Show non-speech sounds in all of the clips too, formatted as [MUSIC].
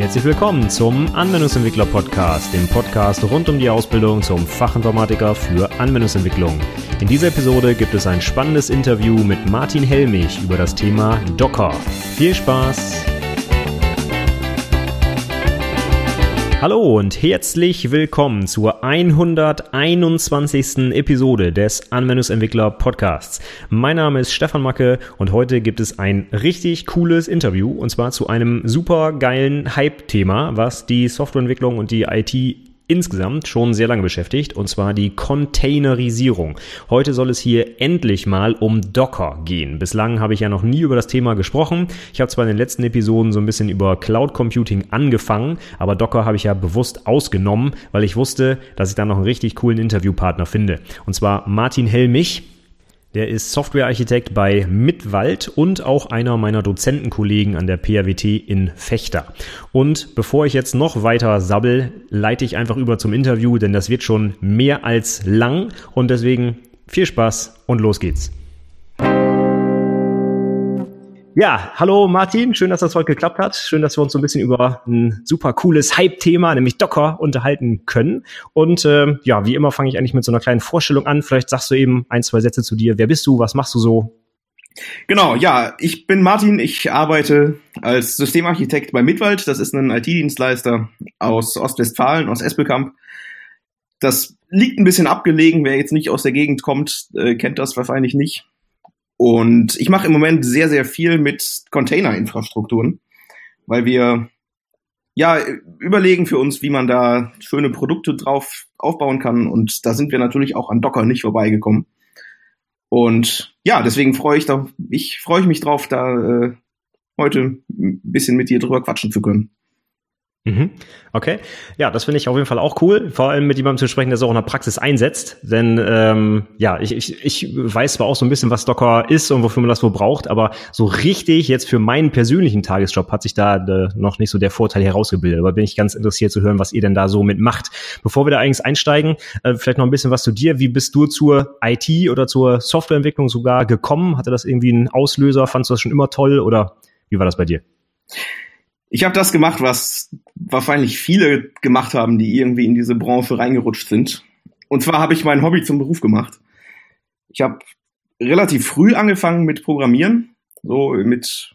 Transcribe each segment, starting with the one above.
Herzlich willkommen zum Anwendungsentwickler Podcast, dem Podcast rund um die Ausbildung zum Fachinformatiker für Anwendungsentwicklung. In dieser Episode gibt es ein spannendes Interview mit Martin Helmich über das Thema Docker. Viel Spaß! Hallo und herzlich willkommen zur 121. Episode des Anwendungsentwickler Podcasts. Mein Name ist Stefan Macke und heute gibt es ein richtig cooles Interview und zwar zu einem super geilen Hype-Thema, was die Softwareentwicklung und die IT insgesamt schon sehr lange beschäftigt, und zwar die Containerisierung. Heute soll es hier endlich mal um Docker gehen. Bislang habe ich ja noch nie über das Thema gesprochen. Ich habe zwar in den letzten Episoden so ein bisschen über Cloud Computing angefangen, aber Docker habe ich ja bewusst ausgenommen, weil ich wusste, dass ich da noch einen richtig coolen Interviewpartner finde. Und zwar Martin Helmich. Der ist Softwarearchitekt bei Mitwald und auch einer meiner Dozentenkollegen an der PAWT in Fechter. Und bevor ich jetzt noch weiter sabbel, leite ich einfach über zum Interview, denn das wird schon mehr als lang und deswegen viel Spaß und los geht's. Ja, hallo Martin, schön, dass das heute geklappt hat. Schön, dass wir uns so ein bisschen über ein super cooles Hype-Thema, nämlich Docker, unterhalten können. Und äh, ja, wie immer fange ich eigentlich mit so einer kleinen Vorstellung an. Vielleicht sagst du eben ein, zwei Sätze zu dir. Wer bist du? Was machst du so? Genau, ja, ich bin Martin. Ich arbeite als Systemarchitekt bei Mitwald. Das ist ein IT-Dienstleister aus Ostwestfalen, aus Espelkamp. Das liegt ein bisschen abgelegen. Wer jetzt nicht aus der Gegend kommt, äh, kennt das wahrscheinlich nicht. Und ich mache im Moment sehr, sehr viel mit Container-Infrastrukturen, weil wir ja überlegen für uns, wie man da schöne Produkte drauf aufbauen kann. Und da sind wir natürlich auch an Docker nicht vorbeigekommen. Und ja, deswegen freue ich da, ich freue mich drauf, da äh, heute ein bisschen mit dir drüber quatschen zu können. Mhm. Okay, ja, das finde ich auf jeden Fall auch cool, vor allem mit jemandem zu sprechen, der es auch in der Praxis einsetzt. Denn ähm, ja, ich, ich, ich weiß zwar auch so ein bisschen, was Docker ist und wofür man das wohl braucht, aber so richtig jetzt für meinen persönlichen Tagesjob hat sich da äh, noch nicht so der Vorteil herausgebildet. Aber bin ich ganz interessiert zu hören, was ihr denn da so mitmacht. Bevor wir da eigentlich einsteigen, äh, vielleicht noch ein bisschen was zu dir. Wie bist du zur IT oder zur Softwareentwicklung sogar gekommen? Hatte das irgendwie einen Auslöser? Fandest du das schon immer toll oder wie war das bei dir? Ich habe das gemacht, was wahrscheinlich viele gemacht haben, die irgendwie in diese Branche reingerutscht sind. Und zwar habe ich mein Hobby zum Beruf gemacht. Ich habe relativ früh angefangen mit Programmieren, so mit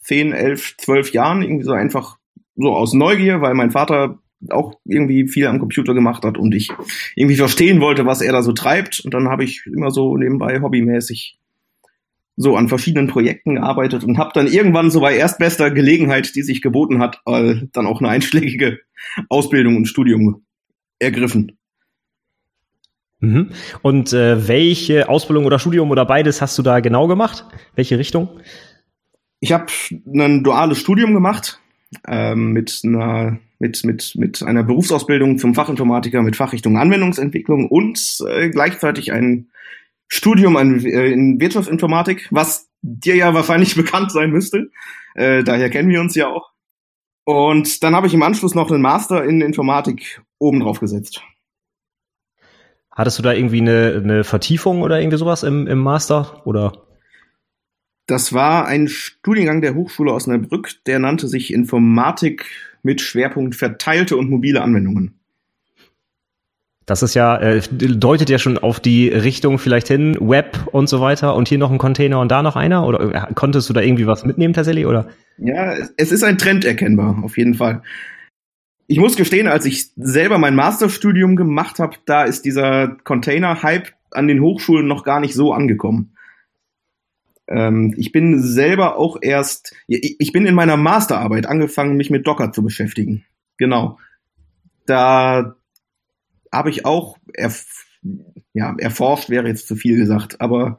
10, 11, 12 Jahren, irgendwie so einfach so aus Neugier, weil mein Vater auch irgendwie viel am Computer gemacht hat und ich irgendwie verstehen wollte, was er da so treibt. Und dann habe ich immer so nebenbei hobbymäßig so an verschiedenen Projekten gearbeitet und habe dann irgendwann so bei erstbester Gelegenheit, die sich geboten hat, äh, dann auch eine einschlägige Ausbildung und Studium ergriffen. Mhm. Und äh, welche Ausbildung oder Studium oder beides hast du da genau gemacht? Welche Richtung? Ich habe ein duales Studium gemacht ähm, mit einer mit mit mit einer Berufsausbildung zum Fachinformatiker mit Fachrichtung Anwendungsentwicklung und äh, gleichzeitig ein Studium äh, in Wirtschaftsinformatik, was dir ja wahrscheinlich [LAUGHS] bekannt sein müsste. Äh, daher kennen wir uns ja auch. Und dann habe ich im Anschluss noch einen Master in Informatik oben drauf gesetzt. Hattest du da irgendwie eine, eine Vertiefung oder irgendwie sowas im, im Master? Oder? Das war ein Studiengang der Hochschule Osnabrück, der nannte sich Informatik mit Schwerpunkt verteilte und mobile Anwendungen. Das ist ja, äh, deutet ja schon auf die Richtung vielleicht hin, Web und so weiter und hier noch ein Container und da noch einer? Oder äh, konntest du da irgendwie was mitnehmen tatsächlich? Oder? Ja, es ist ein Trend erkennbar, auf jeden Fall. Ich muss gestehen, als ich selber mein Masterstudium gemacht habe, da ist dieser Container-Hype an den Hochschulen noch gar nicht so angekommen. Ähm, ich bin selber auch erst, ich bin in meiner Masterarbeit angefangen, mich mit Docker zu beschäftigen. Genau. Da habe ich auch erf ja, erforscht, wäre jetzt zu viel gesagt, aber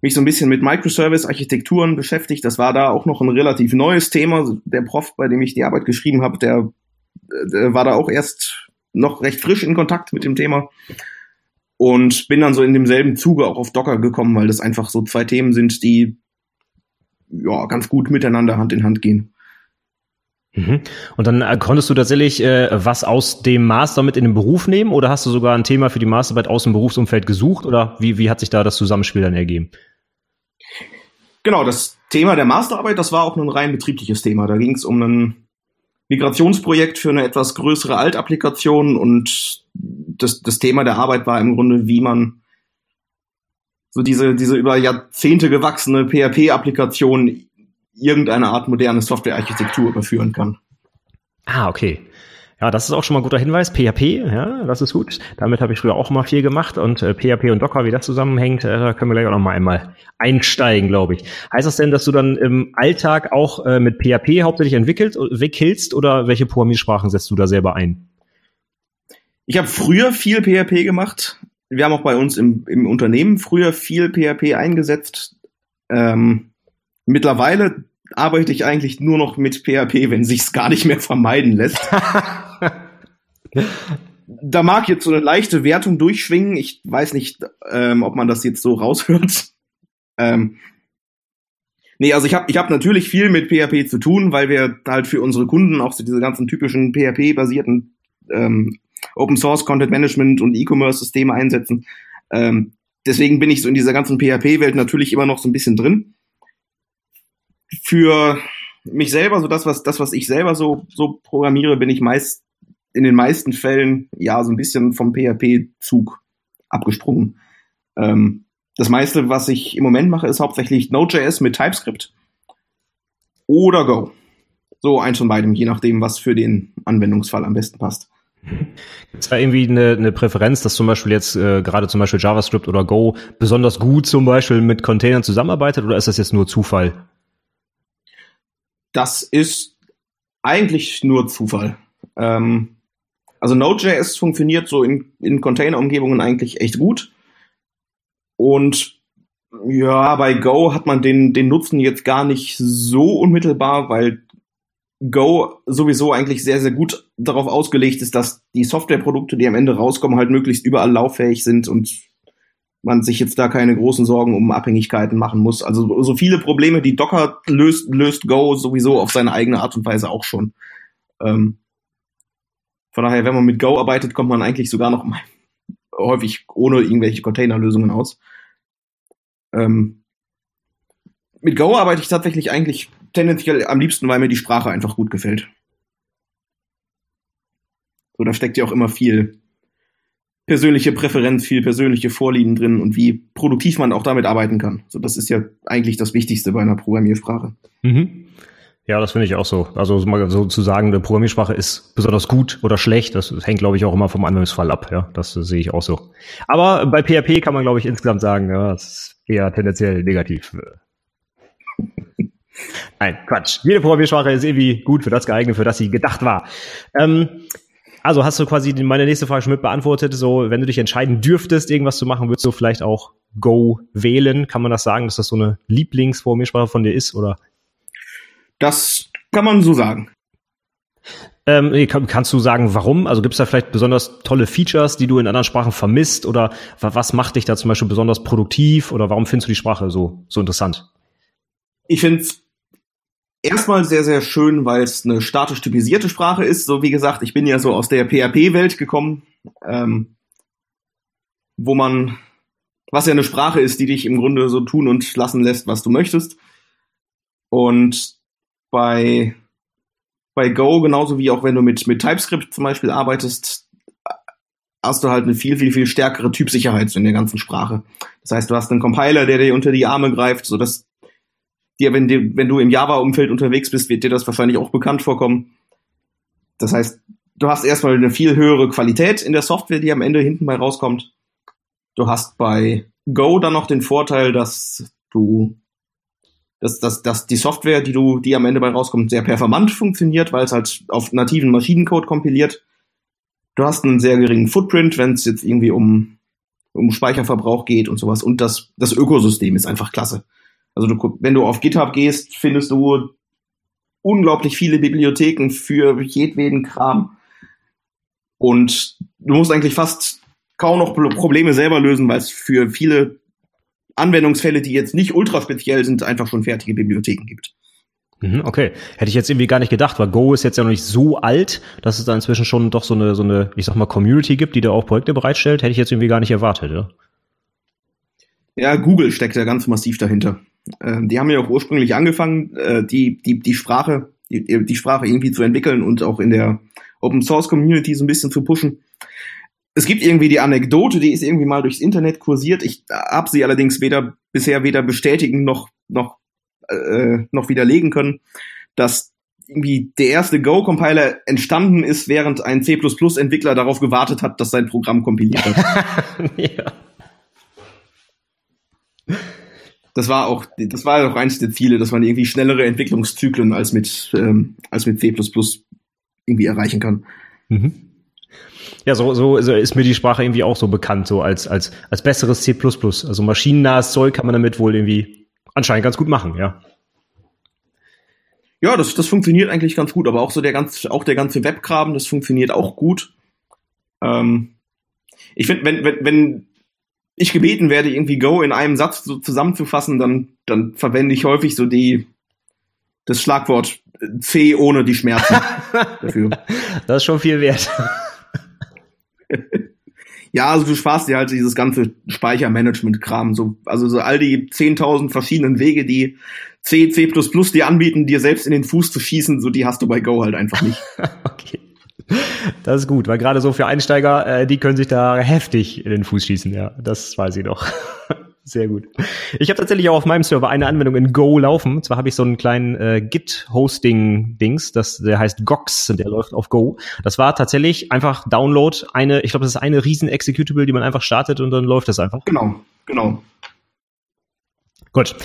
mich so ein bisschen mit Microservice-Architekturen beschäftigt. Das war da auch noch ein relativ neues Thema. Der Prof, bei dem ich die Arbeit geschrieben habe, der, der war da auch erst noch recht frisch in Kontakt mit dem Thema. Und bin dann so in demselben Zuge auch auf Docker gekommen, weil das einfach so zwei Themen sind, die ja ganz gut miteinander Hand in Hand gehen. Mhm. Und dann äh, konntest du tatsächlich äh, was aus dem Master mit in den Beruf nehmen oder hast du sogar ein Thema für die Masterarbeit aus dem Berufsumfeld gesucht oder wie, wie hat sich da das Zusammenspiel dann ergeben? Genau, das Thema der Masterarbeit, das war auch ein rein betriebliches Thema. Da ging es um einen Migrationsprojekt für eine etwas größere Alt-Applikation und das, das Thema der Arbeit war im Grunde, wie man so diese, diese über Jahrzehnte gewachsene PHP-Applikation irgendeine Art moderne Softwarearchitektur überführen kann. Ah, okay. Ja, das ist auch schon mal ein guter Hinweis. PHP, ja, das ist gut. Damit habe ich früher auch mal viel gemacht und äh, PHP und Docker, wie das zusammenhängt, äh, da können wir gleich auch noch mal einmal einsteigen, glaube ich. Heißt das denn, dass du dann im Alltag auch äh, mit PHP hauptsächlich entwickelt, entwickelst oder welche Programmiersprachen setzt du da selber ein? Ich habe früher viel PHP gemacht. Wir haben auch bei uns im, im Unternehmen früher viel PHP eingesetzt. Ähm, mittlerweile arbeite ich eigentlich nur noch mit PHP, wenn sich's gar nicht mehr vermeiden lässt. [LAUGHS] da mag jetzt so eine leichte Wertung durchschwingen. Ich weiß nicht, ähm, ob man das jetzt so raushört. Ähm, nee, also ich habe ich hab natürlich viel mit PHP zu tun, weil wir halt für unsere Kunden auch so diese ganzen typischen PHP-basierten ähm, Open Source Content Management und E-Commerce-Systeme einsetzen. Ähm, deswegen bin ich so in dieser ganzen PHP-Welt natürlich immer noch so ein bisschen drin für mich selber, so das, was, das, was ich selber so, so programmiere, bin ich meist in den meisten Fällen ja so ein bisschen vom PHP-Zug abgesprungen. Ähm, das meiste, was ich im Moment mache, ist hauptsächlich Node.js mit TypeScript oder Go. So eins von beidem, je nachdem, was für den Anwendungsfall am besten passt. Gibt es da irgendwie eine, eine Präferenz, dass zum Beispiel jetzt äh, gerade zum Beispiel JavaScript oder Go besonders gut zum Beispiel mit Containern zusammenarbeitet oder ist das jetzt nur Zufall? Das ist eigentlich nur Zufall. Ähm, also Node.js funktioniert so in, in Container-Umgebungen eigentlich echt gut. Und ja, bei Go hat man den, den Nutzen jetzt gar nicht so unmittelbar, weil Go sowieso eigentlich sehr, sehr gut darauf ausgelegt ist, dass die Softwareprodukte, die am Ende rauskommen, halt möglichst überall lauffähig sind und man sich jetzt da keine großen Sorgen um Abhängigkeiten machen muss. Also so viele Probleme, die Docker löst, löst Go sowieso auf seine eigene Art und Weise auch schon. Ähm, von daher, wenn man mit Go arbeitet, kommt man eigentlich sogar noch [LAUGHS] häufig ohne irgendwelche Containerlösungen aus. Ähm, mit Go arbeite ich tatsächlich eigentlich tendenziell am liebsten, weil mir die Sprache einfach gut gefällt. So, da steckt ja auch immer viel persönliche Präferenz, viel persönliche Vorlieben drin und wie produktiv man auch damit arbeiten kann. So, das ist ja eigentlich das Wichtigste bei einer Programmiersprache. Mhm. Ja, das finde ich auch so. Also mal so zu sagen, eine Programmiersprache ist besonders gut oder schlecht, das hängt, glaube ich, auch immer vom Anwendungsfall ab. Ja, das sehe ich auch so. Aber bei PHP kann man, glaube ich, insgesamt sagen, ja, das ist eher tendenziell negativ. [LAUGHS] Nein, Quatsch. Jede Programmiersprache ist irgendwie gut für das geeignet, für das sie gedacht war. Ähm, also hast du quasi meine nächste Frage schon mit beantwortet. So, wenn du dich entscheiden dürftest, irgendwas zu machen, würdest du vielleicht auch Go wählen? Kann man das sagen, dass das so eine Lieblingsprogrammiersprache von dir ist, oder? Das kann man so sagen. Ähm, kannst du sagen, warum? Also gibt es da vielleicht besonders tolle Features, die du in anderen Sprachen vermisst? Oder was macht dich da zum Beispiel besonders produktiv? Oder warum findest du die Sprache so, so interessant? Ich finde es erstmal sehr, sehr schön, weil es eine statisch typisierte Sprache ist. So wie gesagt, ich bin ja so aus der PHP-Welt gekommen, ähm, wo man, was ja eine Sprache ist, die dich im Grunde so tun und lassen lässt, was du möchtest. Und bei, bei Go, genauso wie auch wenn du mit, mit TypeScript zum Beispiel arbeitest, hast du halt eine viel, viel, viel stärkere Typsicherheit in der ganzen Sprache. Das heißt, du hast einen Compiler, der dir unter die Arme greift, sodass dir, wenn, dir, wenn du im Java-Umfeld unterwegs bist, wird dir das wahrscheinlich auch bekannt vorkommen. Das heißt, du hast erstmal eine viel höhere Qualität in der Software, die am Ende hinten bei rauskommt. Du hast bei Go dann noch den Vorteil, dass du, dass, dass, dass die Software, die du, die am Ende bei rauskommt, sehr performant funktioniert, weil es halt auf nativen Maschinencode kompiliert. Du hast einen sehr geringen Footprint, wenn es jetzt irgendwie um, um Speicherverbrauch geht und sowas. Und das, das Ökosystem ist einfach klasse. Also du, wenn du auf GitHub gehst, findest du unglaublich viele Bibliotheken für jedweden Kram. Und du musst eigentlich fast kaum noch Probleme selber lösen, weil es für viele Anwendungsfälle, die jetzt nicht ultra speziell sind, einfach schon fertige Bibliotheken gibt. Mhm, okay, hätte ich jetzt irgendwie gar nicht gedacht, weil Go ist jetzt ja noch nicht so alt, dass es da inzwischen schon doch so eine, so eine, ich sag mal, Community gibt, die da auch Projekte bereitstellt, hätte ich jetzt irgendwie gar nicht erwartet, ja? Ja, Google steckt ja ganz massiv dahinter. Äh, die haben ja auch ursprünglich angefangen, äh, die, die, die Sprache, die, die Sprache irgendwie zu entwickeln und auch in der Open Source Community so ein bisschen zu pushen. Es gibt irgendwie die Anekdote, die ist irgendwie mal durchs Internet kursiert. Ich habe sie allerdings weder bisher weder bestätigen noch noch äh, noch widerlegen können, dass irgendwie der erste Go-Compiler entstanden ist, während ein C++-Entwickler darauf gewartet hat, dass sein Programm kompiliert hat. [LAUGHS] [LAUGHS] ja. Das war auch, das war auch eines der Ziele, dass man irgendwie schnellere Entwicklungszyklen als mit, ähm, als mit C++ irgendwie erreichen kann. Mhm. Ja, so, so, so ist mir die Sprache irgendwie auch so bekannt, so als, als, als besseres C++. Also maschinennahes Zeug kann man damit wohl irgendwie anscheinend ganz gut machen, ja. Ja, das, das funktioniert eigentlich ganz gut, aber auch so der ganze, auch der ganze Webgraben, das funktioniert auch gut. Ähm, ich finde, wenn, wenn, wenn ich gebeten werde, irgendwie Go in einem Satz so zusammenzufassen, dann, dann verwende ich häufig so die, das Schlagwort C ohne die Schmerzen [LAUGHS] dafür. Das ist schon viel wert. [LAUGHS] ja, also du sparst dir halt dieses ganze Speichermanagement-Kram, so, also so all die 10.000 verschiedenen Wege, die C, C++ dir anbieten, dir selbst in den Fuß zu schießen, so die hast du bei Go halt einfach nicht. [LAUGHS] okay. Das ist gut, weil gerade so für Einsteiger, äh, die können sich da heftig in den Fuß schießen, ja. Das weiß ich doch. [LAUGHS] Sehr gut. Ich habe tatsächlich auch auf meinem Server eine Anwendung in Go laufen. Zwar habe ich so einen kleinen äh, Git-Hosting-Dings, der heißt Gox und der läuft auf Go. Das war tatsächlich einfach Download, eine, ich glaube, das ist eine riesen Executable, die man einfach startet und dann läuft das einfach. Genau, genau. Gut.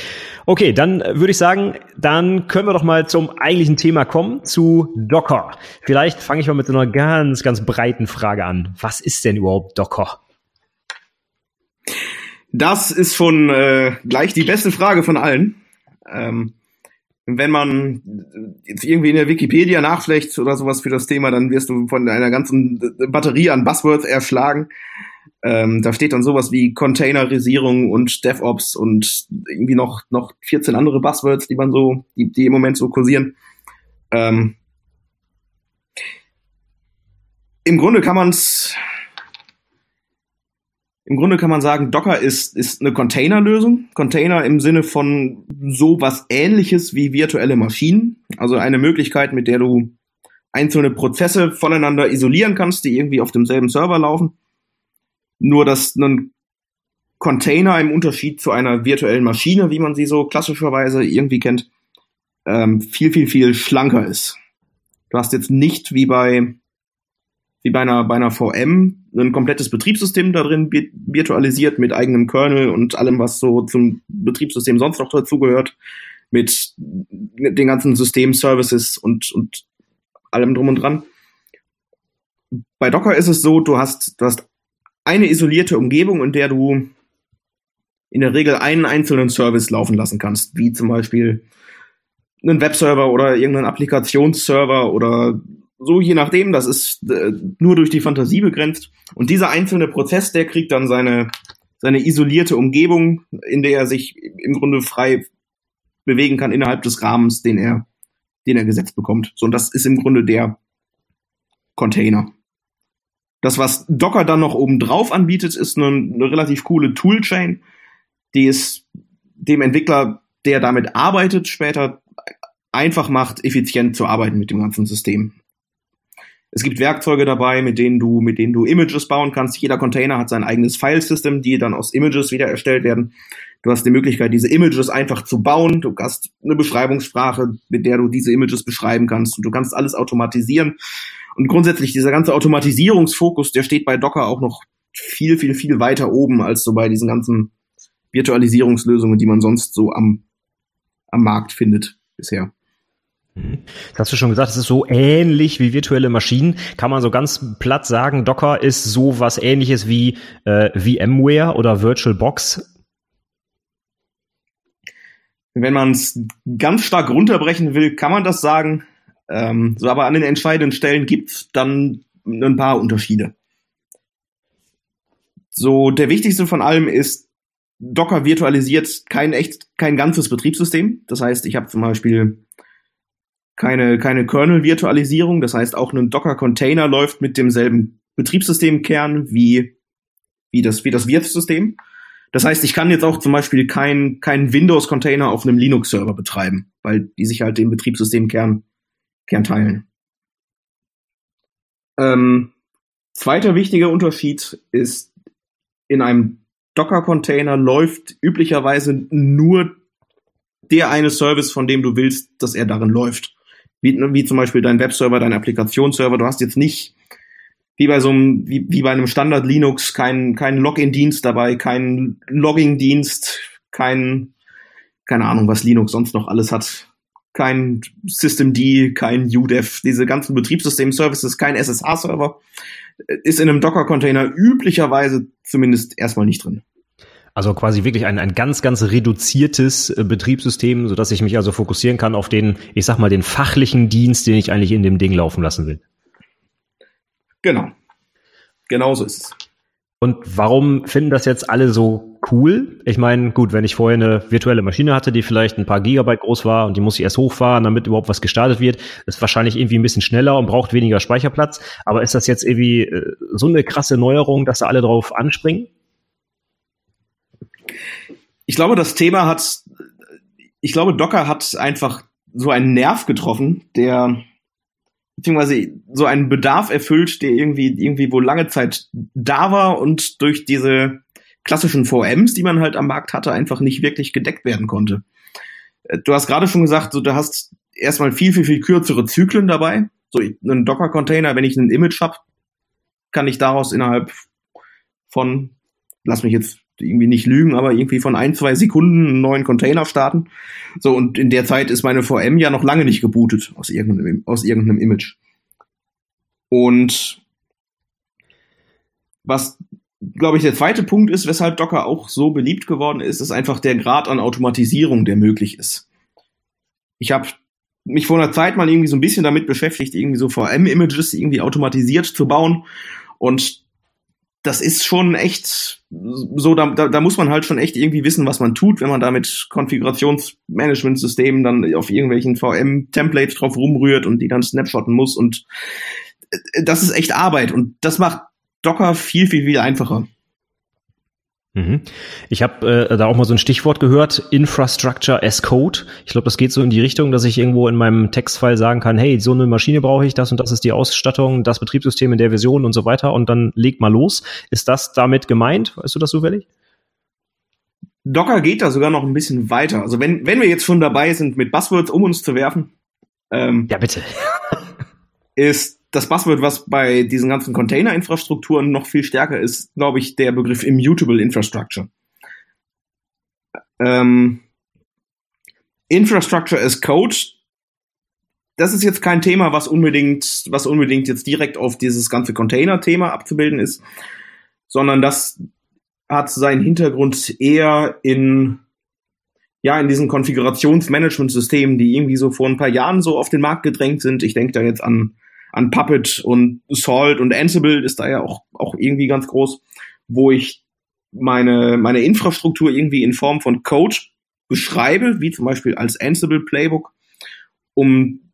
Okay, dann würde ich sagen, dann können wir doch mal zum eigentlichen Thema kommen, zu Docker. Vielleicht fange ich mal mit so einer ganz, ganz breiten Frage an. Was ist denn überhaupt Docker? Das ist schon äh, gleich die beste Frage von allen. Ähm, wenn man jetzt irgendwie in der Wikipedia nachschlägt oder sowas für das Thema, dann wirst du von einer ganzen Batterie an Buzzwords erschlagen. Ähm, da steht dann sowas wie Containerisierung und DevOps und irgendwie noch, noch 14 andere Buzzwords, die man so, die, die im Moment so kursieren. Ähm, Im Grunde kann man es im Grunde kann man sagen, Docker ist, ist eine Containerlösung. Container im Sinne von so was ähnliches wie virtuelle Maschinen. Also eine Möglichkeit, mit der du einzelne Prozesse voneinander isolieren kannst, die irgendwie auf demselben Server laufen. Nur, dass ein Container im Unterschied zu einer virtuellen Maschine, wie man sie so klassischerweise irgendwie kennt, ähm, viel, viel, viel schlanker ist. Du hast jetzt nicht wie bei, wie bei einer, bei einer VM ein komplettes Betriebssystem da drin virtualisiert mit eigenem Kernel und allem, was so zum Betriebssystem sonst noch dazugehört, mit den ganzen System-Services und, und allem drum und dran. Bei Docker ist es so, du hast, du hast eine isolierte Umgebung, in der du in der Regel einen einzelnen Service laufen lassen kannst, wie zum Beispiel einen Webserver oder irgendeinen Applikationsserver oder so, je nachdem. Das ist äh, nur durch die Fantasie begrenzt. Und dieser einzelne Prozess, der kriegt dann seine, seine isolierte Umgebung, in der er sich im Grunde frei bewegen kann innerhalb des Rahmens, den er, den er gesetzt bekommt. So, und das ist im Grunde der Container. Das, was Docker dann noch oben drauf anbietet, ist eine, eine relativ coole Toolchain, die es dem Entwickler, der damit arbeitet, später einfach macht, effizient zu arbeiten mit dem ganzen System. Es gibt Werkzeuge dabei, mit denen du, mit denen du Images bauen kannst. Jeder Container hat sein eigenes Filesystem, die dann aus Images wieder erstellt werden. Du hast die Möglichkeit, diese Images einfach zu bauen. Du hast eine Beschreibungssprache, mit der du diese Images beschreiben kannst. Und du kannst alles automatisieren. Und grundsätzlich dieser ganze Automatisierungsfokus, der steht bei Docker auch noch viel, viel, viel weiter oben als so bei diesen ganzen Virtualisierungslösungen, die man sonst so am, am Markt findet bisher. Mhm. Das hast du schon gesagt, es ist so ähnlich wie virtuelle Maschinen. Kann man so ganz platt sagen, Docker ist so was ähnliches wie äh, VMware oder VirtualBox? Wenn man es ganz stark runterbrechen will, kann man das sagen. Ähm, so, aber an den entscheidenden Stellen gibt's dann ein paar Unterschiede. So, der wichtigste von allem ist, Docker virtualisiert kein echt, kein ganzes Betriebssystem. Das heißt, ich habe zum Beispiel keine, keine Kernel-Virtualisierung. Das heißt, auch ein Docker-Container läuft mit demselben Betriebssystemkern wie, wie das, wie das Wirtssystem. Das heißt, ich kann jetzt auch zum Beispiel keinen kein Windows-Container auf einem Linux-Server betreiben, weil die sich halt den Betriebssystemkern Kernteilen. Ähm, zweiter wichtiger Unterschied ist, in einem Docker-Container läuft üblicherweise nur der eine Service, von dem du willst, dass er darin läuft. Wie, wie zum Beispiel dein Webserver, dein Applikationsserver. Du hast jetzt nicht wie bei so einem, wie, wie bei einem Standard Linux keinen kein Login-Dienst dabei, keinen Logging-Dienst, kein, keine Ahnung, was Linux sonst noch alles hat. Kein Systemd, kein UDEF, diese ganzen Betriebssystem-Services, kein SSH-Server. Ist in einem Docker-Container üblicherweise zumindest erstmal nicht drin. Also quasi wirklich ein, ein ganz, ganz reduziertes äh, Betriebssystem, sodass ich mich also fokussieren kann auf den, ich sag mal, den fachlichen Dienst, den ich eigentlich in dem Ding laufen lassen will. Genau. Genauso ist es. Und warum finden das jetzt alle so cool? Ich meine, gut, wenn ich vorher eine virtuelle Maschine hatte, die vielleicht ein paar Gigabyte groß war und die muss ich erst hochfahren, damit überhaupt was gestartet wird, ist wahrscheinlich irgendwie ein bisschen schneller und braucht weniger Speicherplatz. Aber ist das jetzt irgendwie äh, so eine krasse Neuerung, dass da alle drauf anspringen? Ich glaube, das Thema hat, ich glaube, Docker hat einfach so einen Nerv getroffen, der beziehungsweise so einen Bedarf erfüllt, der irgendwie, irgendwie wohl lange Zeit da war und durch diese klassischen VMs, die man halt am Markt hatte, einfach nicht wirklich gedeckt werden konnte. Äh, du hast gerade schon gesagt, so, du hast erstmal viel, viel, viel kürzere Zyklen dabei. So ein Docker-Container, wenn ich ein Image habe, kann ich daraus innerhalb von, lass mich jetzt irgendwie nicht lügen, aber irgendwie von ein, zwei Sekunden einen neuen Container starten. So, und in der Zeit ist meine VM ja noch lange nicht gebootet aus irgendeinem, aus irgendeinem Image. Und was, glaube ich, der zweite Punkt ist, weshalb Docker auch so beliebt geworden ist, ist einfach der Grad an Automatisierung, der möglich ist. Ich habe mich vor einer Zeit mal irgendwie so ein bisschen damit beschäftigt, irgendwie so VM-Images irgendwie automatisiert zu bauen. Und das ist schon echt so, da, da, da muss man halt schon echt irgendwie wissen, was man tut, wenn man da mit Konfigurationsmanagementsystemen dann auf irgendwelchen VM-Templates drauf rumrührt und die dann snapshotten muss und äh, das ist echt Arbeit und das macht Docker viel, viel, viel einfacher. Mhm. Ich habe äh, da auch mal so ein Stichwort gehört, Infrastructure as Code. Ich glaube, das geht so in die Richtung, dass ich irgendwo in meinem Textfile sagen kann, hey, so eine Maschine brauche ich, das und das ist die Ausstattung, das Betriebssystem in der Version und so weiter und dann leg mal los. Ist das damit gemeint? Weißt du das zufällig? Docker geht da sogar noch ein bisschen weiter. Also wenn, wenn wir jetzt schon dabei sind, mit Buzzwords um uns zu werfen. Ähm, ja, bitte. ist das Buzzword, was bei diesen ganzen Container-Infrastrukturen noch viel stärker ist, glaube ich, der Begriff Immutable Infrastructure. Ähm, Infrastructure as Code, das ist jetzt kein Thema, was unbedingt, was unbedingt jetzt direkt auf dieses ganze Container-Thema abzubilden ist, sondern das hat seinen Hintergrund eher in ja, in diesen Konfigurationsmanagement-Systemen, die irgendwie so vor ein paar Jahren so auf den Markt gedrängt sind. Ich denke da jetzt an an Puppet und Salt und Ansible ist da ja auch, auch irgendwie ganz groß, wo ich meine, meine Infrastruktur irgendwie in Form von Code beschreibe, wie zum Beispiel als Ansible Playbook, um,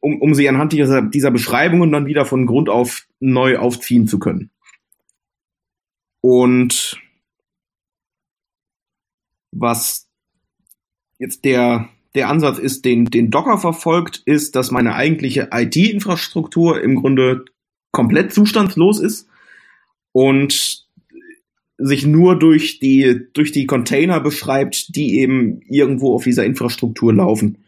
um, um sie anhand dieser, dieser Beschreibungen dann wieder von Grund auf neu aufziehen zu können. Und was jetzt der, der Ansatz ist, den, den Docker verfolgt, ist, dass meine eigentliche IT-Infrastruktur im Grunde komplett zustandslos ist und sich nur durch die, durch die Container beschreibt, die eben irgendwo auf dieser Infrastruktur laufen.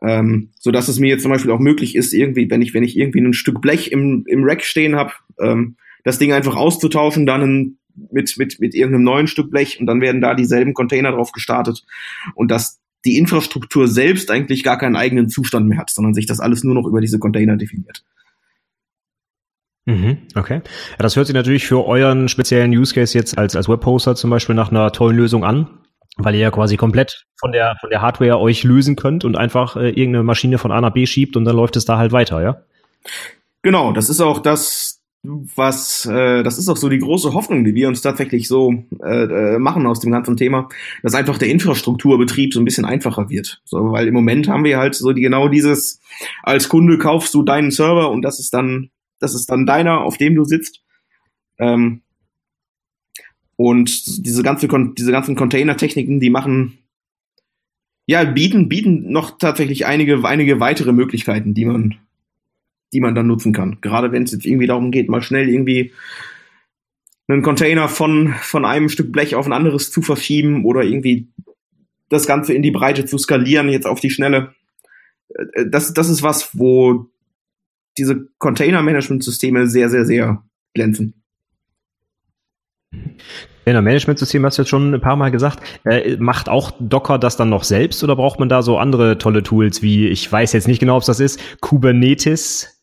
Ähm, so dass es mir jetzt zum Beispiel auch möglich ist, irgendwie, wenn ich, wenn ich irgendwie ein Stück Blech im, im Rack stehen habe, ähm, das Ding einfach auszutauschen, dann mit, mit, mit irgendeinem neuen Stück Blech und dann werden da dieselben Container drauf gestartet und dass die Infrastruktur selbst eigentlich gar keinen eigenen Zustand mehr hat, sondern sich das alles nur noch über diese Container definiert. Mhm, okay. Ja, das hört sich natürlich für euren speziellen Use Case jetzt als, als Webhoster zum Beispiel nach einer tollen Lösung an, weil ihr ja quasi komplett von der, von der Hardware euch lösen könnt und einfach äh, irgendeine Maschine von A nach B schiebt und dann läuft es da halt weiter, ja? Genau, das ist auch das, was, äh, das ist auch so die große Hoffnung, die wir uns tatsächlich so äh, äh, machen aus dem ganzen Thema, dass einfach der Infrastrukturbetrieb so ein bisschen einfacher wird. So, weil im Moment haben wir halt so die genau dieses, als Kunde kaufst du deinen Server und das ist dann, das ist dann deiner, auf dem du sitzt. Ähm, und diese ganze, diese ganzen Container-Techniken, die machen ja, bieten, bieten noch tatsächlich einige, einige weitere Möglichkeiten, die man, die man dann nutzen kann. Gerade wenn es jetzt irgendwie darum geht, mal schnell irgendwie einen Container von, von einem Stück Blech auf ein anderes zu verschieben oder irgendwie das Ganze in die Breite zu skalieren, jetzt auf die Schnelle. Äh, das, das ist was, wo diese Container-Management-Systeme sehr, sehr, sehr glänzen. Container-Management-System hast du jetzt schon ein paar Mal gesagt. Äh, macht auch Docker das dann noch selbst oder braucht man da so andere tolle Tools wie, ich weiß jetzt nicht genau, ob es das ist, Kubernetes?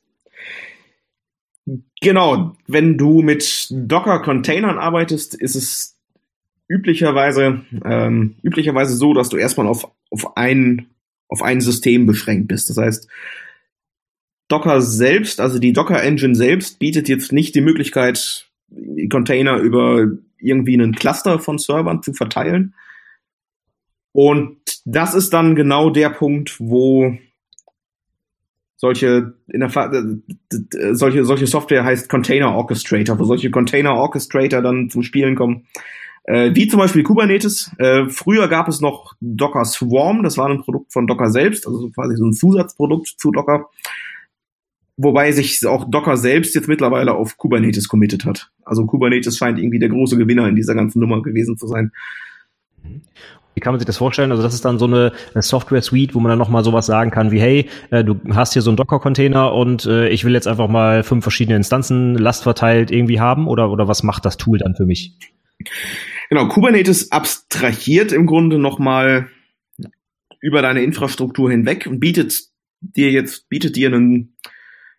Genau, wenn du mit Docker-Containern arbeitest, ist es üblicherweise, ähm, üblicherweise so, dass du erstmal auf, auf, ein, auf ein System beschränkt bist. Das heißt, Docker selbst, also die Docker Engine selbst, bietet jetzt nicht die Möglichkeit, Container über irgendwie einen Cluster von Servern zu verteilen. Und das ist dann genau der Punkt, wo solche in der äh, solche solche Software heißt Container Orchestrator, wo solche Container Orchestrator dann zum Spielen kommen. Äh, wie zum Beispiel Kubernetes. Äh, früher gab es noch Docker Swarm, das war ein Produkt von Docker selbst, also quasi so ein Zusatzprodukt zu Docker. Wobei sich auch Docker selbst jetzt mittlerweile auf Kubernetes committed hat. Also Kubernetes scheint irgendwie der große Gewinner in dieser ganzen Nummer gewesen zu sein. Wie kann man sich das vorstellen? Also das ist dann so eine, Software-Suite, wo man dann nochmal sowas sagen kann wie, hey, äh, du hast hier so einen Docker-Container und äh, ich will jetzt einfach mal fünf verschiedene Instanzen lastverteilt irgendwie haben oder, oder was macht das Tool dann für mich? Genau, Kubernetes abstrahiert im Grunde nochmal über deine Infrastruktur hinweg und bietet dir jetzt, bietet dir einen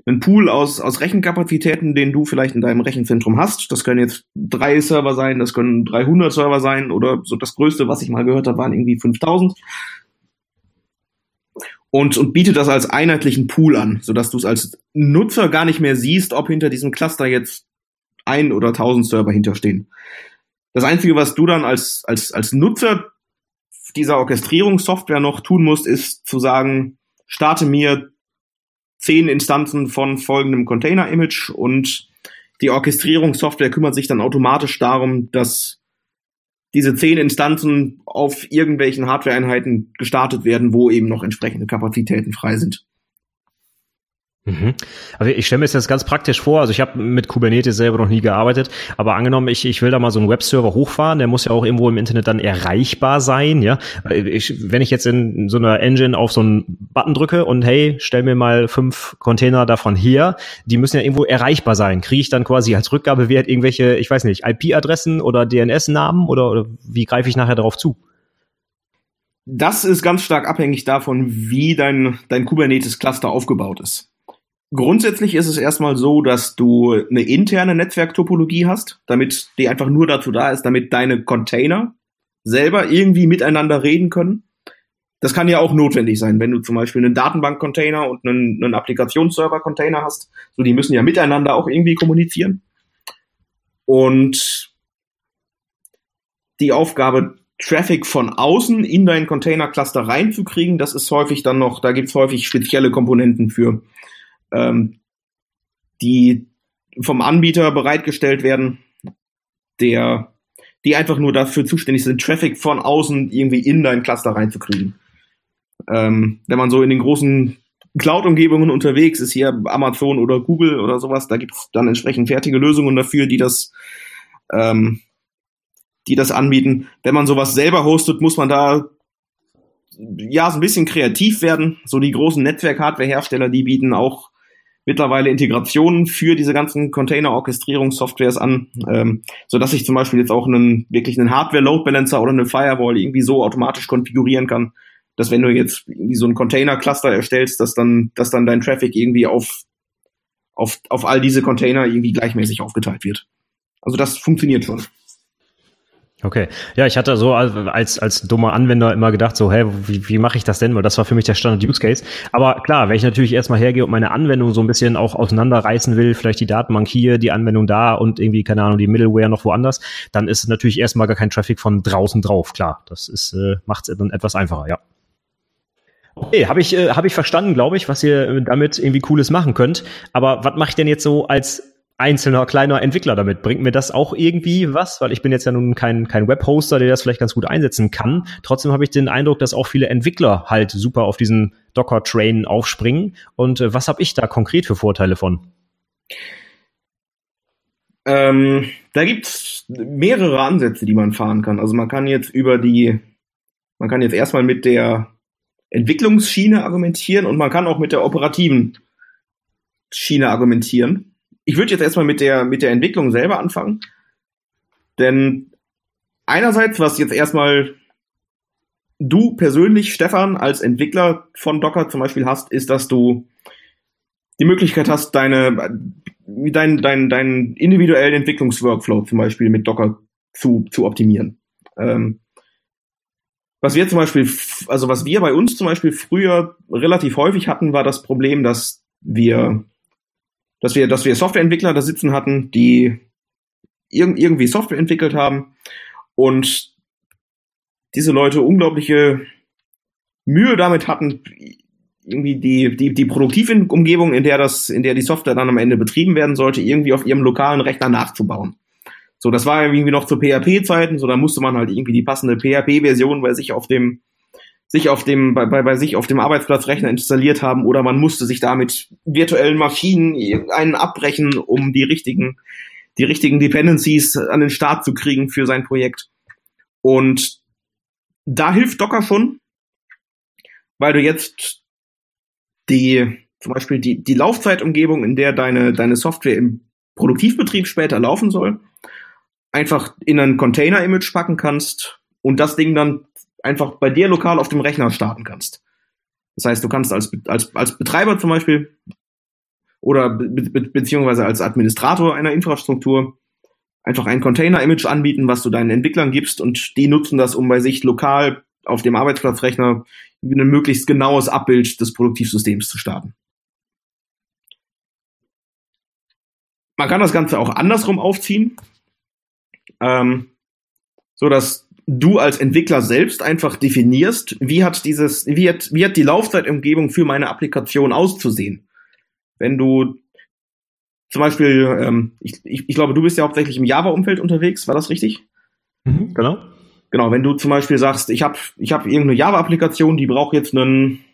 einen Pool aus, aus Rechenkapazitäten, den du vielleicht in deinem Rechenzentrum hast. Das können jetzt drei Server sein, das können 300 Server sein oder so das größte, was ich mal gehört habe, waren irgendwie 5000. Und, und bietet das als einheitlichen Pool an, sodass du es als Nutzer gar nicht mehr siehst, ob hinter diesem Cluster jetzt ein oder tausend Server hinterstehen. Das Einzige, was du dann als, als, als Nutzer dieser Orchestrierungssoftware noch tun musst, ist zu sagen, starte mir zehn Instanzen von folgendem Container-Image und die Orchestrierungssoftware kümmert sich dann automatisch darum, dass diese zehn Instanzen auf irgendwelchen Hardware-Einheiten gestartet werden, wo eben noch entsprechende Kapazitäten frei sind. Mhm. Also ich stelle mir das ganz praktisch vor. Also ich habe mit Kubernetes selber noch nie gearbeitet, aber angenommen, ich, ich will da mal so einen Webserver hochfahren, der muss ja auch irgendwo im Internet dann erreichbar sein. Ja, ich, wenn ich jetzt in so einer Engine auf so einen Button drücke und hey, stell mir mal fünf Container davon her, die müssen ja irgendwo erreichbar sein. Kriege ich dann quasi als Rückgabewert irgendwelche, ich weiß nicht, IP-Adressen oder DNS-Namen oder, oder wie greife ich nachher darauf zu? Das ist ganz stark abhängig davon, wie dein, dein Kubernetes-Cluster aufgebaut ist. Grundsätzlich ist es erstmal so, dass du eine interne Netzwerktopologie hast, damit die einfach nur dazu da ist, damit deine Container selber irgendwie miteinander reden können. Das kann ja auch notwendig sein, wenn du zum Beispiel einen Datenbank-Container und einen, einen Applikationsserver-Container hast. So, die müssen ja miteinander auch irgendwie kommunizieren. Und die Aufgabe, Traffic von außen in dein Container-Cluster reinzukriegen, das ist häufig dann noch, da gibt's häufig spezielle Komponenten für ähm, die vom Anbieter bereitgestellt werden, der, die einfach nur dafür zuständig sind, Traffic von außen irgendwie in dein Cluster reinzukriegen. Ähm, wenn man so in den großen Cloud-Umgebungen unterwegs ist, hier Amazon oder Google oder sowas, da gibt es dann entsprechend fertige Lösungen dafür, die das, ähm, die das anbieten. Wenn man sowas selber hostet, muss man da ja so ein bisschen kreativ werden. So die großen Netzwerk-Hardware-Hersteller, die bieten auch mittlerweile Integrationen für diese ganzen Container-Orchestrierungssoftwares an, ähm, so dass ich zum Beispiel jetzt auch einen wirklich einen Hardware-Load-Balancer oder eine Firewall irgendwie so automatisch konfigurieren kann, dass wenn du jetzt irgendwie so ein Container-Cluster erstellst, dass dann, dass dann dein Traffic irgendwie auf, auf, auf all diese Container irgendwie gleichmäßig aufgeteilt wird. Also das funktioniert schon. Okay. Ja, ich hatte so als, als dummer Anwender immer gedacht, so, hä, wie, wie mache ich das denn? Weil das war für mich der Standard-Use-Case. Aber klar, wenn ich natürlich erstmal hergehe und meine Anwendung so ein bisschen auch auseinanderreißen will, vielleicht die Datenbank hier, die Anwendung da und irgendwie, keine Ahnung, die Middleware noch woanders, dann ist natürlich erstmal gar kein Traffic von draußen drauf. Klar, das ist, äh, macht es dann etwas einfacher, ja. Okay, habe ich, äh, hab ich verstanden, glaube ich, was ihr damit irgendwie Cooles machen könnt. Aber was mache ich denn jetzt so als einzelner kleiner Entwickler damit. Bringt mir das auch irgendwie was? Weil ich bin jetzt ja nun kein, kein Webhoster, der das vielleicht ganz gut einsetzen kann. Trotzdem habe ich den Eindruck, dass auch viele Entwickler halt super auf diesen Docker-Train aufspringen. Und äh, was habe ich da konkret für Vorteile von? Ähm, da gibt's mehrere Ansätze, die man fahren kann. Also man kann jetzt über die, man kann jetzt erstmal mit der Entwicklungsschiene argumentieren und man kann auch mit der operativen Schiene argumentieren ich würde jetzt erstmal mit der, mit der Entwicklung selber anfangen. Denn einerseits, was jetzt erstmal du persönlich, Stefan, als Entwickler von Docker zum Beispiel hast, ist, dass du die Möglichkeit hast, deine, deinen dein, dein individuellen Entwicklungsworkflow zum Beispiel mit Docker zu, zu optimieren. Ähm, was wir zum Beispiel, also was wir bei uns zum Beispiel früher relativ häufig hatten, war das Problem, dass wir dass wir, dass wir Softwareentwickler da sitzen hatten, die irg irgendwie Software entwickelt haben und diese Leute unglaubliche Mühe damit hatten, irgendwie die, die, die Produktivumgebung, in der das, in der die Software dann am Ende betrieben werden sollte, irgendwie auf ihrem lokalen Rechner nachzubauen. So, das war irgendwie noch zu PHP-Zeiten, so da musste man halt irgendwie die passende PHP-Version bei sich auf dem sich auf dem, bei, bei, bei sich auf dem Arbeitsplatzrechner installiert haben oder man musste sich damit virtuellen Maschinen einen abbrechen, um die richtigen, die richtigen Dependencies an den Start zu kriegen für sein Projekt. Und da hilft Docker schon, weil du jetzt die, zum Beispiel die, die Laufzeitumgebung, in der deine, deine Software im Produktivbetrieb später laufen soll, einfach in ein Container-Image packen kannst und das Ding dann einfach bei dir lokal auf dem Rechner starten kannst. Das heißt, du kannst als, als, als Betreiber zum Beispiel oder be be beziehungsweise als Administrator einer Infrastruktur einfach ein Container-Image anbieten, was du deinen Entwicklern gibst und die nutzen das, um bei sich lokal auf dem Arbeitsplatzrechner ein möglichst genaues Abbild des Produktivsystems zu starten. Man kann das Ganze auch andersrum aufziehen, ähm, so dass du als Entwickler selbst einfach definierst, wie hat dieses, wie hat, wie hat die Laufzeitumgebung für meine Applikation auszusehen. Wenn du zum Beispiel, ähm, ich, ich, ich glaube, du bist ja hauptsächlich im Java-Umfeld unterwegs, war das richtig? Mhm, genau. Genau, wenn du zum Beispiel sagst, ich habe ich hab irgendeine Java-Applikation, die braucht jetzt einen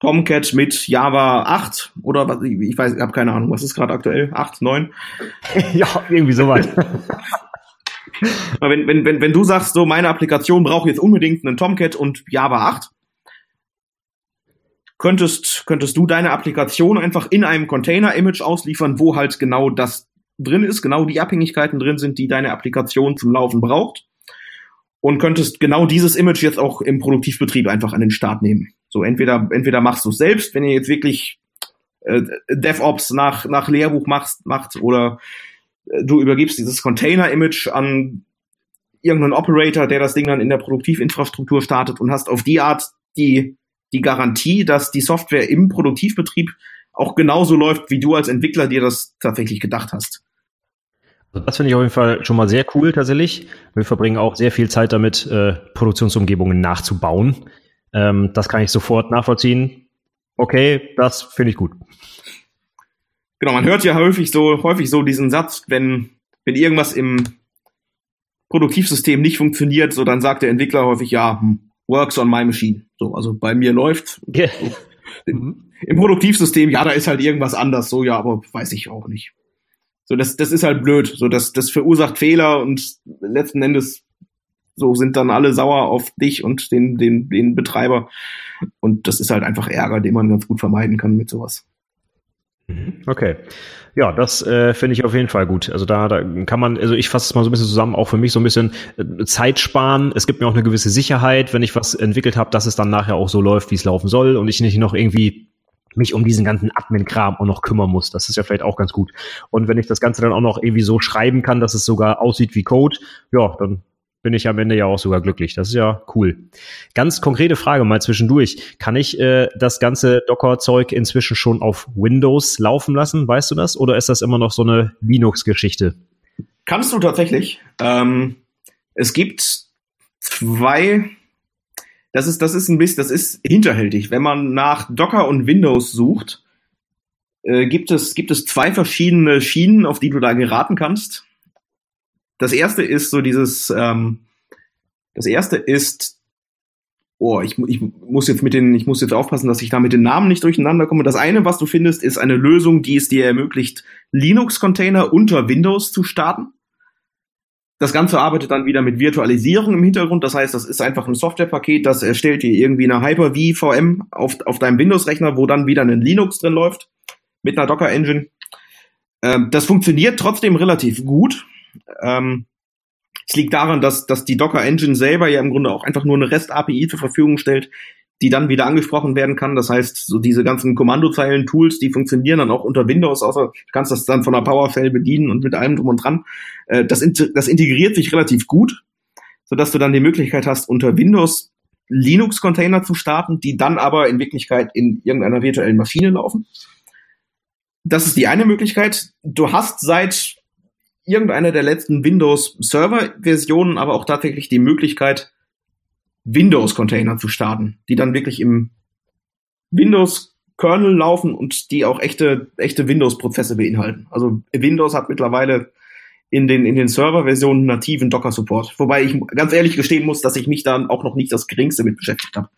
Tomcat mit Java 8 oder was, ich weiß, ich habe keine Ahnung, was ist gerade aktuell? 8, 9? [LAUGHS] ja, irgendwie soweit. [LAUGHS] wenn, wenn, wenn, wenn du sagst, so meine Applikation braucht jetzt unbedingt einen Tomcat und Java 8, könntest, könntest du deine Applikation einfach in einem Container-Image ausliefern, wo halt genau das drin ist, genau die Abhängigkeiten drin sind, die deine Applikation zum Laufen braucht. Und könntest genau dieses Image jetzt auch im Produktivbetrieb einfach an den Start nehmen. So, entweder, entweder machst du es selbst, wenn ihr jetzt wirklich äh, DevOps nach, nach Lehrbuch machst, macht, oder du übergibst dieses Container-Image an irgendeinen Operator, der das Ding dann in der Produktivinfrastruktur startet und hast auf die Art die, die Garantie, dass die Software im Produktivbetrieb auch genauso läuft, wie du als Entwickler dir das tatsächlich gedacht hast. Also das finde ich auf jeden Fall schon mal sehr cool tatsächlich. Wir verbringen auch sehr viel Zeit damit, äh, Produktionsumgebungen nachzubauen. Ähm, das kann ich sofort nachvollziehen. Okay, das finde ich gut. Genau, man hört ja häufig so, häufig so diesen Satz, wenn, wenn irgendwas im Produktivsystem nicht funktioniert, so dann sagt der Entwickler häufig, ja, hm, works on my machine. So, also bei mir läuft. Yeah. So. Im, Im Produktivsystem, ja, da ist halt irgendwas anders, so, ja, aber weiß ich auch nicht. So, das, das ist halt blöd. So, das, das verursacht Fehler und letzten Endes so sind dann alle sauer auf dich und den, den, den Betreiber. Und das ist halt einfach Ärger, den man ganz gut vermeiden kann mit sowas. Mhm. Okay. Ja, das äh, finde ich auf jeden Fall gut. Also da, da kann man, also ich fasse es mal so ein bisschen zusammen, auch für mich so ein bisschen äh, Zeit sparen. Es gibt mir auch eine gewisse Sicherheit, wenn ich was entwickelt habe, dass es dann nachher auch so läuft, wie es laufen soll und ich nicht noch irgendwie mich um diesen ganzen Admin-Kram auch noch kümmern muss. Das ist ja vielleicht auch ganz gut. Und wenn ich das Ganze dann auch noch irgendwie so schreiben kann, dass es sogar aussieht wie Code, ja, dann bin ich am Ende ja auch sogar glücklich. Das ist ja cool. Ganz konkrete Frage mal zwischendurch. Kann ich äh, das ganze Docker-Zeug inzwischen schon auf Windows laufen lassen? Weißt du das? Oder ist das immer noch so eine Linux-Geschichte? Kannst du tatsächlich. Ähm, es gibt zwei. Das ist, das ist ein bisschen, das ist hinterhältig. Wenn man nach Docker und Windows sucht, äh, gibt, es, gibt es zwei verschiedene Schienen, auf die du da geraten kannst. Das erste ist so dieses, ähm, das erste ist, oh, ich, ich muss jetzt mit den, ich muss jetzt aufpassen, dass ich da mit den Namen nicht durcheinander komme. Das eine, was du findest, ist eine Lösung, die es dir ermöglicht, Linux-Container unter Windows zu starten. Das Ganze arbeitet dann wieder mit Virtualisierung im Hintergrund. Das heißt, das ist einfach ein Softwarepaket, das erstellt dir irgendwie eine Hyper-V VM auf, auf deinem Windows-Rechner, wo dann wieder ein Linux drin läuft mit einer Docker-Engine. Ähm, das funktioniert trotzdem relativ gut. Ähm, es liegt daran, dass, dass die Docker-Engine selber ja im Grunde auch einfach nur eine REST-API zur Verfügung stellt, die dann wieder angesprochen werden kann. Das heißt, so diese ganzen Kommandozeilen-Tools, die funktionieren dann auch unter Windows, außer du kannst das dann von der PowerShell bedienen und mit allem drum und dran. Äh, das, das integriert sich relativ gut, sodass du dann die Möglichkeit hast, unter Windows Linux-Container zu starten, die dann aber in Wirklichkeit in irgendeiner virtuellen Maschine laufen. Das ist die eine Möglichkeit. Du hast seit irgendeiner der letzten Windows-Server-Versionen aber auch tatsächlich die Möglichkeit, Windows-Container zu starten, die dann wirklich im Windows-Kernel laufen und die auch echte, echte Windows-Prozesse beinhalten. Also Windows hat mittlerweile in den, in den Server-Versionen nativen Docker-Support. Wobei ich ganz ehrlich gestehen muss, dass ich mich dann auch noch nicht das geringste mit beschäftigt habe.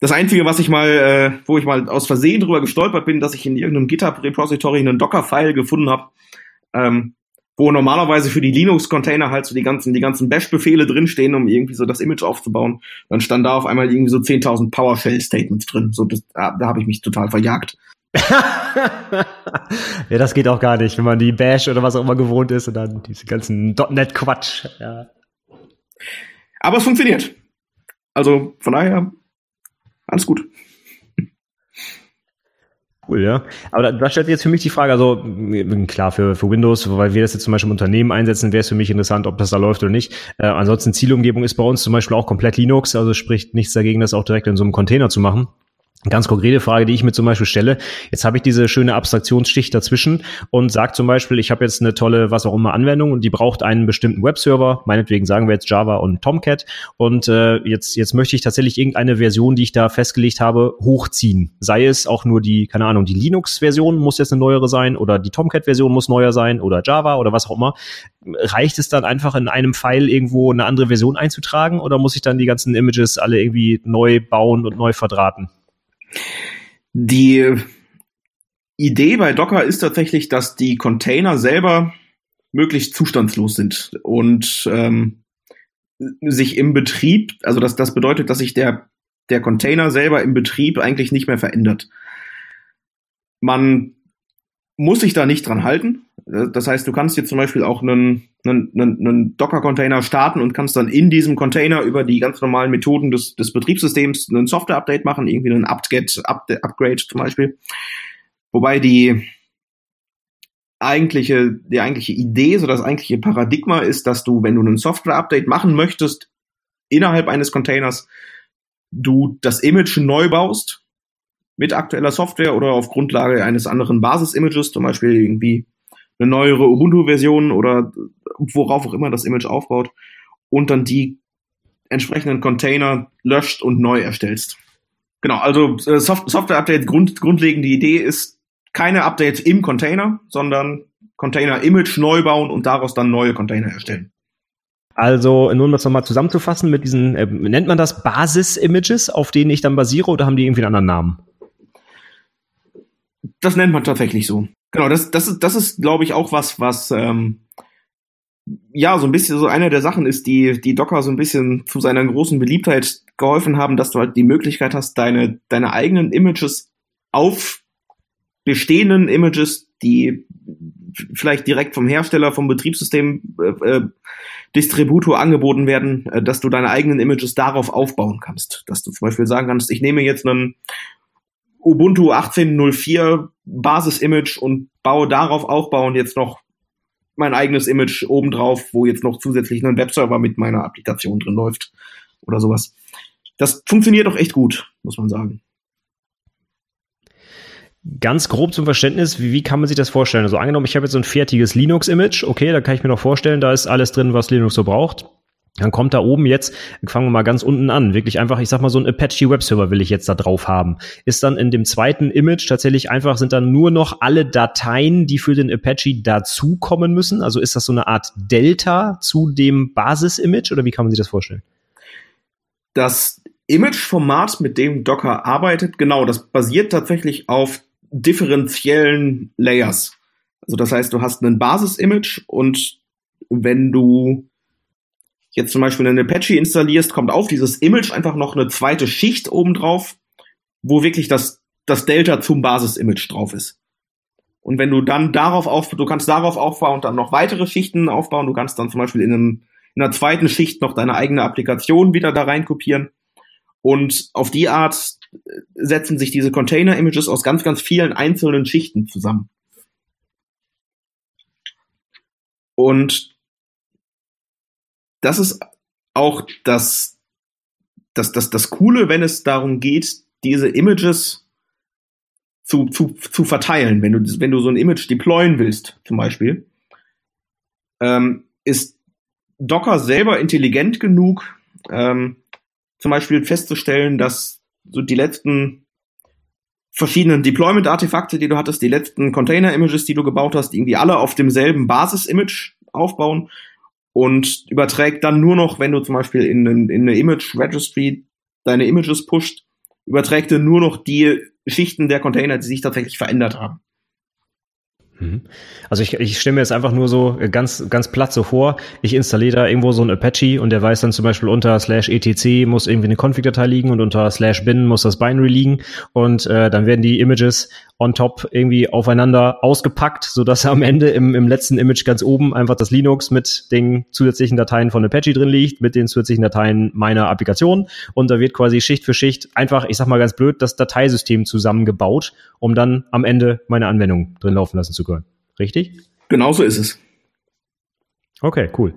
Das Einzige, was ich mal, äh, wo ich mal aus Versehen drüber gestolpert bin, dass ich in irgendeinem GitHub-Repository einen Docker-File gefunden habe, ähm, wo normalerweise für die Linux-Container halt so die ganzen, die ganzen Bash-Befehle drinstehen, um irgendwie so das Image aufzubauen. Dann stand da auf einmal irgendwie so 10.000 PowerShell-Statements drin. So, das, da, da habe ich mich total verjagt. [LAUGHS] ja, das geht auch gar nicht, wenn man die Bash oder was auch immer gewohnt ist und dann diese ganzen .NET-Quatsch. Ja. Aber es funktioniert. Also von daher alles gut. Cool, ja. Aber da, da stellt sich jetzt für mich die Frage, also klar, für, für Windows, weil wir das jetzt zum Beispiel im Unternehmen einsetzen, wäre es für mich interessant, ob das da läuft oder nicht. Äh, ansonsten Zielumgebung ist bei uns zum Beispiel auch komplett Linux, also spricht nichts dagegen, das auch direkt in so einem Container zu machen. Ganz konkrete Frage, die ich mir zum Beispiel stelle. Jetzt habe ich diese schöne Abstraktionsstich dazwischen und sage zum Beispiel, ich habe jetzt eine tolle, was auch immer, Anwendung und die braucht einen bestimmten Webserver. Meinetwegen sagen wir jetzt Java und Tomcat. Und äh, jetzt, jetzt möchte ich tatsächlich irgendeine Version, die ich da festgelegt habe, hochziehen. Sei es auch nur die, keine Ahnung, die Linux-Version muss jetzt eine neuere sein oder die Tomcat-Version muss neuer sein oder Java oder was auch immer. Reicht es dann einfach in einem File irgendwo eine andere Version einzutragen oder muss ich dann die ganzen Images alle irgendwie neu bauen und neu verdrahten? Die Idee bei Docker ist tatsächlich, dass die Container selber möglichst zustandslos sind und ähm, sich im Betrieb, also das, das bedeutet, dass sich der, der Container selber im Betrieb eigentlich nicht mehr verändert. Man muss sich da nicht dran halten. Das heißt, du kannst jetzt zum Beispiel auch einen, einen, einen Docker-Container starten und kannst dann in diesem Container über die ganz normalen Methoden des, des Betriebssystems einen Software-Update machen, irgendwie einen apt-get, Upgrade zum Beispiel. Wobei die eigentliche, die eigentliche Idee, so das eigentliche Paradigma ist, dass du, wenn du einen Software-Update machen möchtest, innerhalb eines Containers, du das Image neu baust mit aktueller Software oder auf Grundlage eines anderen Basis-Images, zum Beispiel irgendwie eine neuere Ubuntu-Version oder worauf auch immer das Image aufbaut und dann die entsprechenden Container löscht und neu erstellst. Genau, also äh, Soft Software-Update, Grund, grundlegende Idee ist keine Updates im Container, sondern Container-Image neu bauen und daraus dann neue Container erstellen. Also, nur um das nochmal zusammenzufassen, mit diesen, äh, nennt man das Basis-Images, auf denen ich dann basiere, oder haben die irgendwie einen anderen Namen? Das nennt man tatsächlich so. Genau, das, das ist, das ist, glaube ich, auch was, was ähm, ja so ein bisschen so eine der Sachen ist, die, die Docker so ein bisschen zu seiner großen Beliebtheit geholfen haben, dass du halt die Möglichkeit hast, deine, deine eigenen Images auf bestehenden Images, die vielleicht direkt vom Hersteller, vom Betriebssystem äh, äh, Distributor angeboten werden, äh, dass du deine eigenen Images darauf aufbauen kannst. Dass du zum Beispiel sagen kannst, ich nehme jetzt einen Ubuntu 18.04 Basis-Image und baue darauf aufbauend jetzt noch mein eigenes Image obendrauf, wo jetzt noch zusätzlich ein Webserver mit meiner Applikation drin läuft oder sowas. Das funktioniert doch echt gut, muss man sagen. Ganz grob zum Verständnis, wie, wie kann man sich das vorstellen? Also angenommen, ich habe jetzt so ein fertiges Linux-Image, okay, da kann ich mir noch vorstellen, da ist alles drin, was Linux so braucht. Dann kommt da oben jetzt, fangen wir mal ganz unten an, wirklich einfach, ich sag mal, so ein Apache Webserver will ich jetzt da drauf haben. Ist dann in dem zweiten Image tatsächlich einfach, sind dann nur noch alle Dateien, die für den Apache dazukommen müssen? Also ist das so eine Art Delta zu dem Basis-Image oder wie kann man sich das vorstellen? Das Image-Format, mit dem Docker arbeitet, genau, das basiert tatsächlich auf differenziellen Layers. Also das heißt, du hast ein Basis-Image und wenn du jetzt zum Beispiel einen Apache installierst, kommt auf dieses Image einfach noch eine zweite Schicht obendrauf, wo wirklich das, das Delta zum Basis-Image drauf ist. Und wenn du dann darauf auf, du kannst darauf aufbauen und dann noch weitere Schichten aufbauen, du kannst dann zum Beispiel in, einem, in einer zweiten Schicht noch deine eigene Applikation wieder da rein kopieren. Und auf die Art setzen sich diese Container-Images aus ganz, ganz vielen einzelnen Schichten zusammen. Und das ist auch das, das, das, das Coole, wenn es darum geht, diese Images zu, zu, zu verteilen. Wenn du, wenn du so ein Image deployen willst, zum Beispiel, ähm, ist Docker selber intelligent genug, ähm, zum Beispiel festzustellen, dass so die letzten verschiedenen Deployment-Artefakte, die du hattest, die letzten Container-Images, die du gebaut hast, irgendwie alle auf demselben Basis-Image aufbauen und überträgt dann nur noch, wenn du zum Beispiel in, in eine Image Registry deine Images pusht, überträgt er nur noch die Schichten der Container, die sich tatsächlich verändert haben. Mhm. Also ich, ich stelle mir jetzt einfach nur so ganz, ganz platt so vor, ich installiere da irgendwo so ein Apache und der weiß dann zum Beispiel unter slash etc muss irgendwie eine Config-Datei liegen und unter slash bin muss das Binary liegen und äh, dann werden die Images on top irgendwie aufeinander ausgepackt, so dass am Ende im, im letzten Image ganz oben einfach das Linux mit den zusätzlichen Dateien von Apache drin liegt, mit den zusätzlichen Dateien meiner Applikation und da wird quasi Schicht für Schicht einfach, ich sag mal ganz blöd, das Dateisystem zusammengebaut, um dann am Ende meine Anwendung drin laufen lassen zu können. Richtig? Genauso ist es. Okay, cool.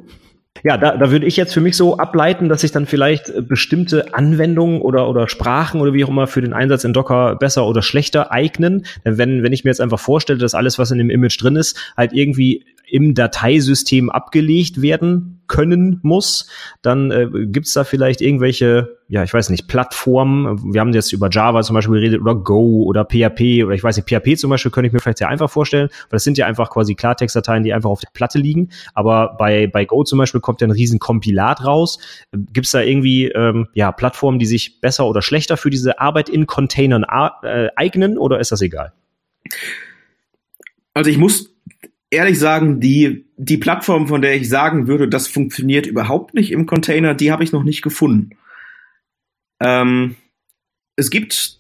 Ja, da, da würde ich jetzt für mich so ableiten, dass sich dann vielleicht äh, bestimmte Anwendungen oder, oder Sprachen oder wie auch immer für den Einsatz in Docker besser oder schlechter eignen. Denn wenn, wenn ich mir jetzt einfach vorstelle, dass alles, was in dem Image drin ist, halt irgendwie im Dateisystem abgelegt werden können muss, dann äh, gibt es da vielleicht irgendwelche, ja, ich weiß nicht, Plattformen. Wir haben jetzt über Java zum Beispiel geredet oder Go oder PHP oder ich weiß nicht, PHP zum Beispiel könnte ich mir vielleicht sehr einfach vorstellen, weil das sind ja einfach quasi Klartextdateien, die einfach auf der Platte liegen. Aber bei, bei Go zum Beispiel kommt ja ein riesen Kompilat raus. Gibt es da irgendwie ähm, ja, Plattformen, die sich besser oder schlechter für diese Arbeit in Containern äh, eignen oder ist das egal? Also ich muss ehrlich sagen, die, die Plattform, von der ich sagen würde, das funktioniert überhaupt nicht im Container, die habe ich noch nicht gefunden. Ähm, es gibt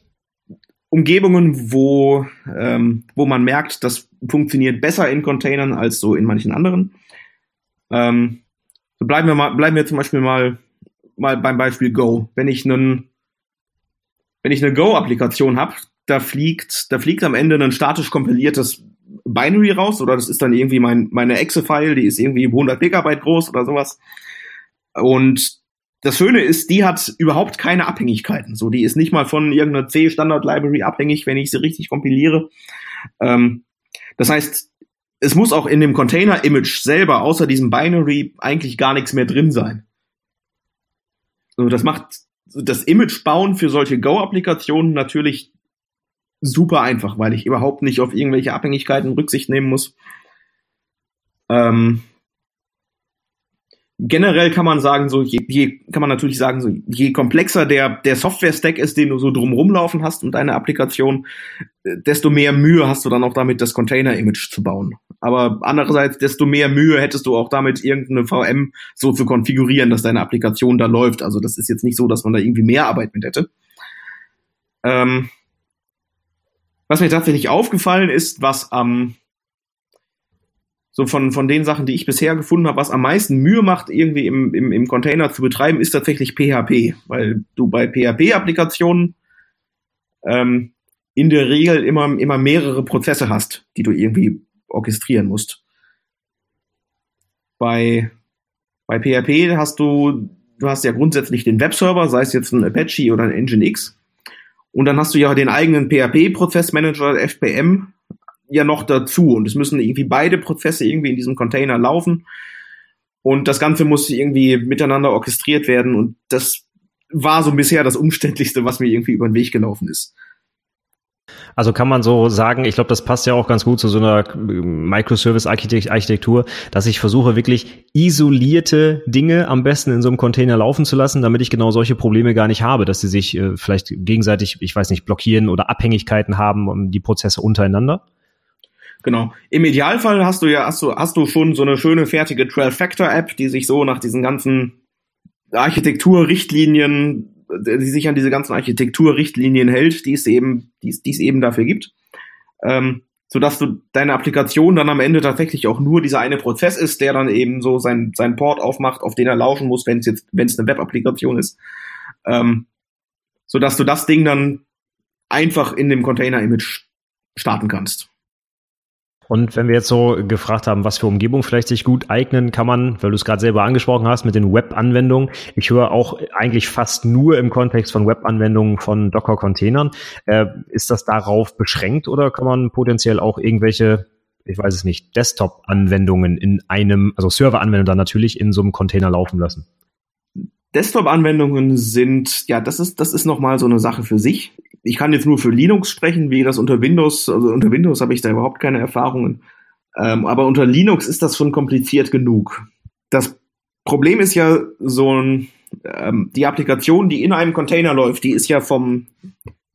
Umgebungen, wo, ähm, wo man merkt, das funktioniert besser in Containern als so in manchen anderen. Ähm, so bleiben wir mal, bleiben wir zum Beispiel mal, mal beim Beispiel Go. Wenn ich einen, wenn ich eine Go-Applikation habe, da fliegt, da fliegt am Ende ein statisch kompiliertes Binary raus oder das ist dann irgendwie mein, meine Exe-File, die ist irgendwie 100 Megabyte groß oder sowas. Und das Schöne ist, die hat überhaupt keine Abhängigkeiten. So, die ist nicht mal von irgendeiner C-Standard-Library abhängig, wenn ich sie richtig kompiliere. Ähm, das heißt, es muss auch in dem Container-Image selber, außer diesem Binary, eigentlich gar nichts mehr drin sein. So, das macht das Image bauen für solche Go-Applikationen natürlich super einfach, weil ich überhaupt nicht auf irgendwelche Abhängigkeiten Rücksicht nehmen muss. Ähm, generell kann man sagen, so je, je kann man natürlich sagen, so je komplexer der der Software-Stack ist, den du so drumrum laufen hast und deine Applikation, äh, desto mehr Mühe hast du dann auch damit, das Container-Image zu bauen. Aber andererseits, desto mehr Mühe hättest du auch damit, irgendeine VM so zu konfigurieren, dass deine Applikation da läuft. Also das ist jetzt nicht so, dass man da irgendwie mehr Arbeit mit hätte. Ähm, was mir tatsächlich aufgefallen ist, was am so von, von den Sachen, die ich bisher gefunden habe, was am meisten Mühe macht, irgendwie im, im, im Container zu betreiben, ist tatsächlich PHP, weil du bei PHP-Applikationen ähm, in der Regel immer, immer mehrere Prozesse hast, die du irgendwie orchestrieren musst. Bei, bei PHP hast du, du hast ja grundsätzlich den Webserver, sei es jetzt ein Apache oder ein Nginx. Und dann hast du ja den eigenen PHP-Prozessmanager, FPM, ja noch dazu. Und es müssen irgendwie beide Prozesse irgendwie in diesem Container laufen. Und das Ganze muss irgendwie miteinander orchestriert werden. Und das war so bisher das Umständlichste, was mir irgendwie über den Weg gelaufen ist. Also kann man so sagen, ich glaube, das passt ja auch ganz gut zu so einer Microservice-Architektur, dass ich versuche wirklich isolierte Dinge am besten in so einem Container laufen zu lassen, damit ich genau solche Probleme gar nicht habe, dass sie sich äh, vielleicht gegenseitig, ich weiß nicht, blockieren oder Abhängigkeiten haben, um die Prozesse untereinander. Genau. Im Idealfall hast du ja, hast du, hast du schon so eine schöne fertige 12-Factor-App, die sich so nach diesen ganzen Architekturrichtlinien, die sich an diese ganzen Architekturrichtlinien hält, die es eben, die es, die es eben dafür gibt. Ähm, so dass du deine Applikation dann am Ende tatsächlich auch nur dieser eine Prozess ist, der dann eben so sein, sein Port aufmacht, auf den er laufen muss, wenn es jetzt, wenn es eine Web-Applikation ist. Ähm, so dass du das Ding dann einfach in dem Container-Image starten kannst. Und wenn wir jetzt so gefragt haben, was für Umgebungen vielleicht sich gut eignen, kann man, weil du es gerade selber angesprochen hast, mit den Web-Anwendungen, ich höre auch eigentlich fast nur im Kontext von Web-Anwendungen von Docker-Containern. Äh, ist das darauf beschränkt oder kann man potenziell auch irgendwelche, ich weiß es nicht, Desktop-Anwendungen in einem, also Server-Anwendungen dann natürlich in so einem Container laufen lassen? Desktop-Anwendungen sind, ja, das ist, das ist nochmal so eine Sache für sich ich kann jetzt nur für Linux sprechen, wie das unter Windows, also unter Windows habe ich da überhaupt keine Erfahrungen. Ähm, aber unter Linux ist das schon kompliziert genug. Das Problem ist ja so ein, ähm, die Applikation, die in einem Container läuft, die ist ja vom,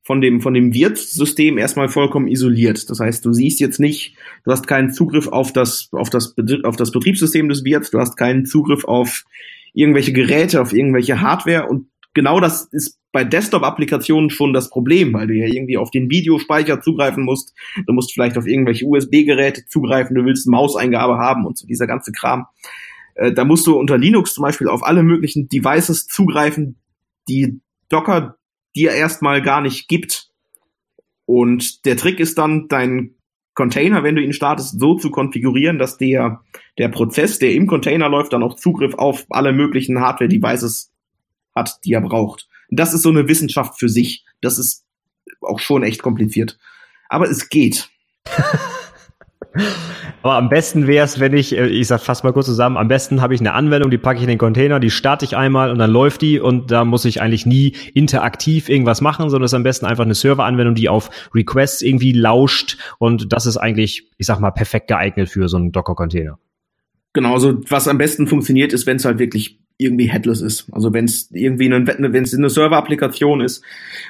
von dem, von dem Wirtssystem erstmal vollkommen isoliert. Das heißt, du siehst jetzt nicht, du hast keinen Zugriff auf das, auf das, auf das Betriebssystem des Wirts, du hast keinen Zugriff auf irgendwelche Geräte, auf irgendwelche Hardware und genau das ist bei Desktop-Applikationen schon das Problem, weil du ja irgendwie auf den Videospeicher zugreifen musst. Du musst vielleicht auf irgendwelche USB-Geräte zugreifen, du willst Mauseingabe haben und so dieser ganze Kram. Äh, da musst du unter Linux zum Beispiel auf alle möglichen Devices zugreifen, die Docker dir erstmal gar nicht gibt. Und der Trick ist dann, deinen Container, wenn du ihn startest, so zu konfigurieren, dass der, der Prozess, der im Container läuft, dann auch Zugriff auf alle möglichen Hardware-Devices hat, die er braucht das ist so eine Wissenschaft für sich. Das ist auch schon echt kompliziert. Aber es geht. [LAUGHS] Aber am besten wäre es, wenn ich, äh, ich sag fast mal kurz zusammen, am besten habe ich eine Anwendung, die packe ich in den Container, die starte ich einmal und dann läuft die und da muss ich eigentlich nie interaktiv irgendwas machen, sondern es ist am besten einfach eine Serveranwendung, die auf Requests irgendwie lauscht und das ist eigentlich, ich sag mal, perfekt geeignet für so einen Docker-Container. Genau, also was am besten funktioniert, ist, wenn es halt wirklich irgendwie headless ist. Also wenn es irgendwie eine, wenn es eine Server-Applikation ist.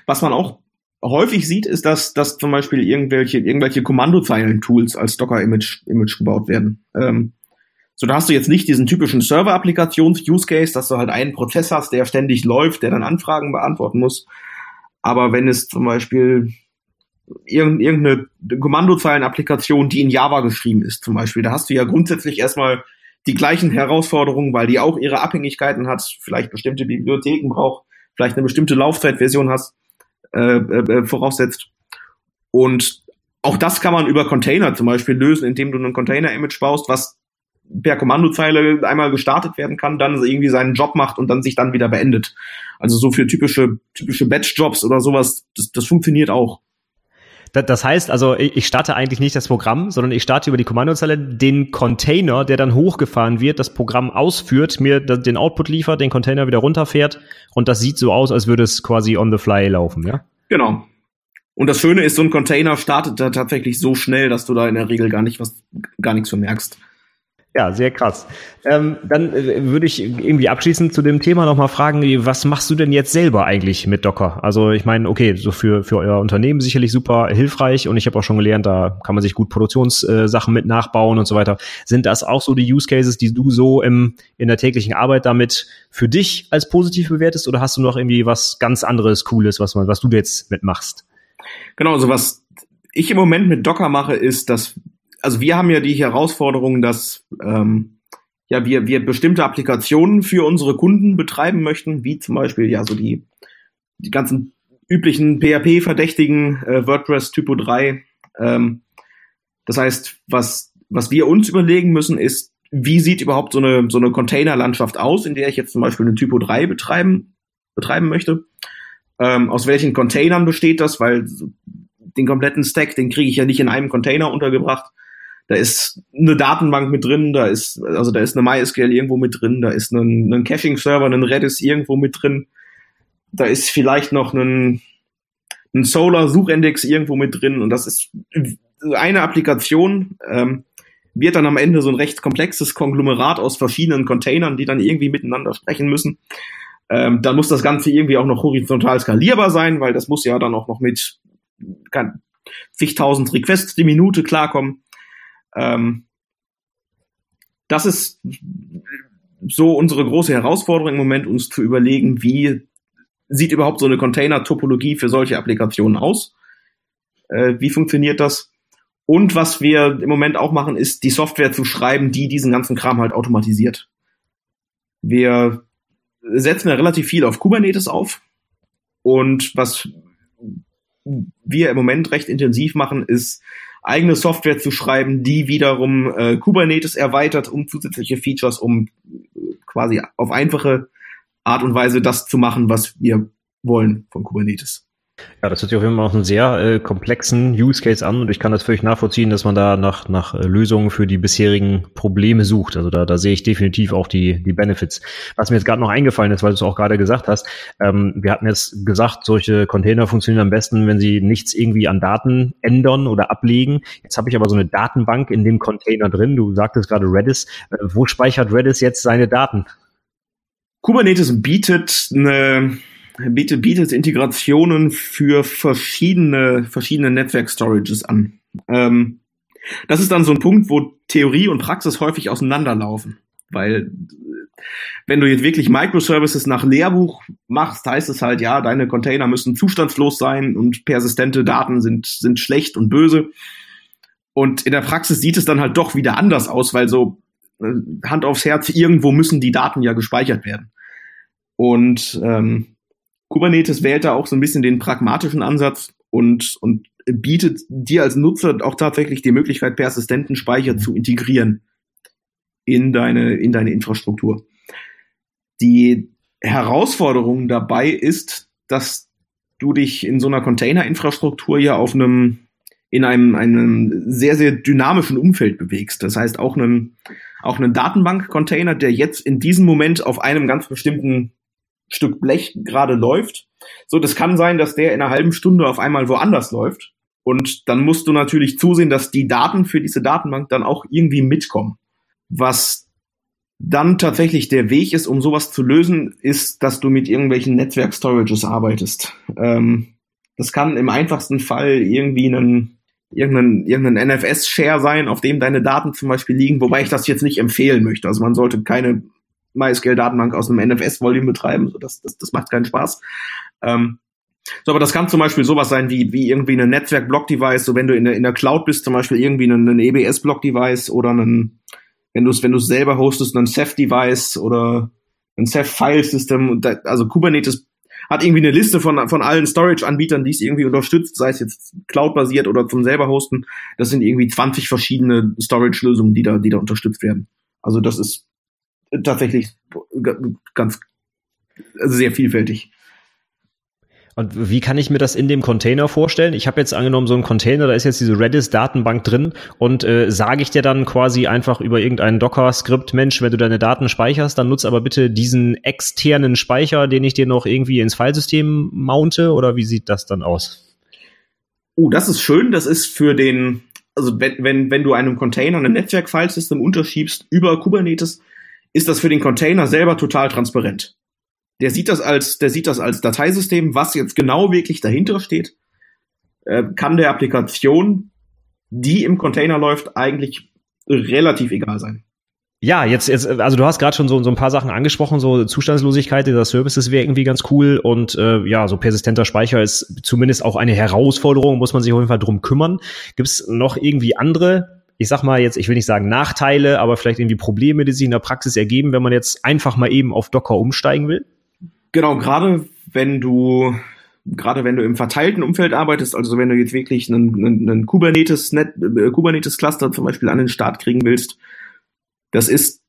Was man auch häufig sieht, ist, dass, dass zum Beispiel irgendwelche, irgendwelche Kommandozeilen-Tools als Docker-Image Image gebaut werden. Ähm, so, da hast du jetzt nicht diesen typischen Server-Applikations-Use-Case, dass du halt einen Prozess hast, der ständig läuft, der dann Anfragen beantworten muss. Aber wenn es zum Beispiel irgendeine Kommandozeilen-Applikation, die in Java geschrieben ist, zum Beispiel, da hast du ja grundsätzlich erstmal die gleichen Herausforderungen, weil die auch ihre Abhängigkeiten hat, vielleicht bestimmte Bibliotheken braucht, vielleicht eine bestimmte Laufzeitversion hast, äh, äh, äh, voraussetzt. Und auch das kann man über Container zum Beispiel lösen, indem du ein Container-Image baust, was per Kommandozeile einmal gestartet werden kann, dann irgendwie seinen Job macht und dann sich dann wieder beendet. Also so für typische, typische Batch-Jobs oder sowas, das, das funktioniert auch. Das heißt also, ich starte eigentlich nicht das Programm, sondern ich starte über die Kommandozeile den Container, der dann hochgefahren wird, das Programm ausführt, mir den Output liefert, den Container wieder runterfährt und das sieht so aus, als würde es quasi on the fly laufen, ja? Genau. Und das Schöne ist, so ein Container startet da tatsächlich so schnell, dass du da in der Regel gar nicht was, gar nichts vermerkst. Ja, sehr krass. Ähm, dann äh, würde ich irgendwie abschließend zu dem Thema nochmal fragen, was machst du denn jetzt selber eigentlich mit Docker? Also ich meine, okay, so für, für euer Unternehmen sicherlich super hilfreich und ich habe auch schon gelernt, da kann man sich gut Produktionssachen äh, mit nachbauen und so weiter. Sind das auch so die Use Cases, die du so im, in der täglichen Arbeit damit für dich als positiv bewertest oder hast du noch irgendwie was ganz anderes, Cooles, was, man, was du jetzt mitmachst? Genau, also was ich im Moment mit Docker mache, ist, dass also wir haben ja die Herausforderung, dass ähm, ja wir wir bestimmte Applikationen für unsere Kunden betreiben möchten, wie zum Beispiel ja so die die ganzen üblichen PHP-verdächtigen äh, WordPress Typo 3. Ähm, das heißt, was was wir uns überlegen müssen, ist, wie sieht überhaupt so eine so eine Containerlandschaft aus, in der ich jetzt zum Beispiel eine Typo 3 betreiben betreiben möchte. Ähm, aus welchen Containern besteht das? Weil den kompletten Stack, den kriege ich ja nicht in einem Container untergebracht. Da ist eine Datenbank mit drin, da ist, also da ist eine MySQL irgendwo mit drin, da ist ein, ein Caching-Server, ein Redis irgendwo mit drin, da ist vielleicht noch ein, ein Solar-Suchindex irgendwo mit drin und das ist eine Applikation, ähm, wird dann am Ende so ein recht komplexes Konglomerat aus verschiedenen Containern, die dann irgendwie miteinander sprechen müssen. Ähm, dann muss das Ganze irgendwie auch noch horizontal skalierbar sein, weil das muss ja dann auch noch mit kann, zigtausend Requests die Minute klarkommen. Ähm, das ist so unsere große Herausforderung im Moment, uns zu überlegen, wie sieht überhaupt so eine Container-Topologie für solche Applikationen aus? Äh, wie funktioniert das? Und was wir im Moment auch machen, ist die Software zu schreiben, die diesen ganzen Kram halt automatisiert. Wir setzen ja relativ viel auf Kubernetes auf. Und was wir im Moment recht intensiv machen, ist eigene Software zu schreiben, die wiederum äh, Kubernetes erweitert um zusätzliche Features, um äh, quasi auf einfache Art und Weise das zu machen, was wir wollen von Kubernetes. Ja, das hört sich auf jeden Fall auch einen sehr äh, komplexen Use Case an und ich kann das völlig nachvollziehen, dass man da nach, nach äh, Lösungen für die bisherigen Probleme sucht. Also da, da sehe ich definitiv auch die, die Benefits. Was mir jetzt gerade noch eingefallen ist, weil du es auch gerade gesagt hast, ähm, wir hatten jetzt gesagt, solche Container funktionieren am besten, wenn sie nichts irgendwie an Daten ändern oder ablegen. Jetzt habe ich aber so eine Datenbank in dem Container drin. Du sagtest gerade Redis. Äh, wo speichert Redis jetzt seine Daten? Kubernetes bietet eine bietet, bietet Integrationen für verschiedene, verschiedene Netzwerk-Storages an. Ähm, das ist dann so ein Punkt, wo Theorie und Praxis häufig auseinanderlaufen. Weil wenn du jetzt wirklich Microservices nach Lehrbuch machst, heißt es halt, ja, deine Container müssen zustandslos sein und persistente Daten sind, sind schlecht und böse. Und in der Praxis sieht es dann halt doch wieder anders aus, weil so äh, Hand aufs Herz, irgendwo müssen die Daten ja gespeichert werden. Und ähm, Kubernetes wählt da auch so ein bisschen den pragmatischen Ansatz und, und bietet dir als Nutzer auch tatsächlich die Möglichkeit, persistenten Speicher zu integrieren in deine, in deine Infrastruktur. Die Herausforderung dabei ist, dass du dich in so einer Container-Infrastruktur ja auf einem, in einem, einem sehr, sehr dynamischen Umfeld bewegst. Das heißt, auch einen, auch einen Datenbank-Container, der jetzt in diesem Moment auf einem ganz bestimmten Stück Blech gerade läuft. So, das kann sein, dass der in einer halben Stunde auf einmal woanders läuft. Und dann musst du natürlich zusehen, dass die Daten für diese Datenbank dann auch irgendwie mitkommen. Was dann tatsächlich der Weg ist, um sowas zu lösen, ist, dass du mit irgendwelchen Netzwerk-Storages arbeitest. Ähm, das kann im einfachsten Fall irgendwie ein irgendein, irgendein NFS-Share sein, auf dem deine Daten zum Beispiel liegen, wobei ich das jetzt nicht empfehlen möchte. Also man sollte keine MySQL-Datenbank aus einem NFS-Volume betreiben. So, das, das, das macht keinen Spaß. Ähm, so, aber das kann zum Beispiel sowas sein wie, wie irgendwie ein Netzwerk-Block-Device, so wenn du in der, in der Cloud bist, zum Beispiel irgendwie ein, ein EBS-Block-Device oder ein, wenn du es wenn selber hostest, ein Ceph-Device oder ein Ceph-File-System. Also Kubernetes hat irgendwie eine Liste von, von allen Storage-Anbietern, die es irgendwie unterstützt, sei es jetzt Cloud-basiert oder zum selber hosten. Das sind irgendwie 20 verschiedene Storage-Lösungen, die da, die da unterstützt werden. Also das ist tatsächlich ganz also sehr vielfältig. Und wie kann ich mir das in dem Container vorstellen? Ich habe jetzt angenommen, so ein Container, da ist jetzt diese Redis-Datenbank drin und äh, sage ich dir dann quasi einfach über irgendeinen Docker-Skript, Mensch, wenn du deine Daten speicherst, dann nutz aber bitte diesen externen Speicher, den ich dir noch irgendwie ins Filesystem mounte oder wie sieht das dann aus? Oh, uh, das ist schön. Das ist für den, also wenn, wenn, wenn du einem Container ein Netzwerk-Filesystem unterschiebst über Kubernetes, ist das für den Container selber total transparent. Der sieht das als, der sieht das als Dateisystem, was jetzt genau wirklich dahinter steht, äh, kann der Applikation, die im Container läuft, eigentlich relativ egal sein. Ja, jetzt, jetzt, also du hast gerade schon so, so ein paar Sachen angesprochen, so Zustandslosigkeit dieser Services wäre irgendwie ganz cool und äh, ja, so persistenter Speicher ist zumindest auch eine Herausforderung, muss man sich auf jeden Fall drum kümmern. Gibt es noch irgendwie andere ich sag mal jetzt, ich will nicht sagen Nachteile, aber vielleicht irgendwie Probleme, die sich in der Praxis ergeben, wenn man jetzt einfach mal eben auf Docker umsteigen will? Genau, gerade wenn du gerade wenn du im verteilten Umfeld arbeitest, also wenn du jetzt wirklich einen, einen, einen Kubernetes Net, äh, Kubernetes Cluster zum Beispiel an den Start kriegen willst, das ist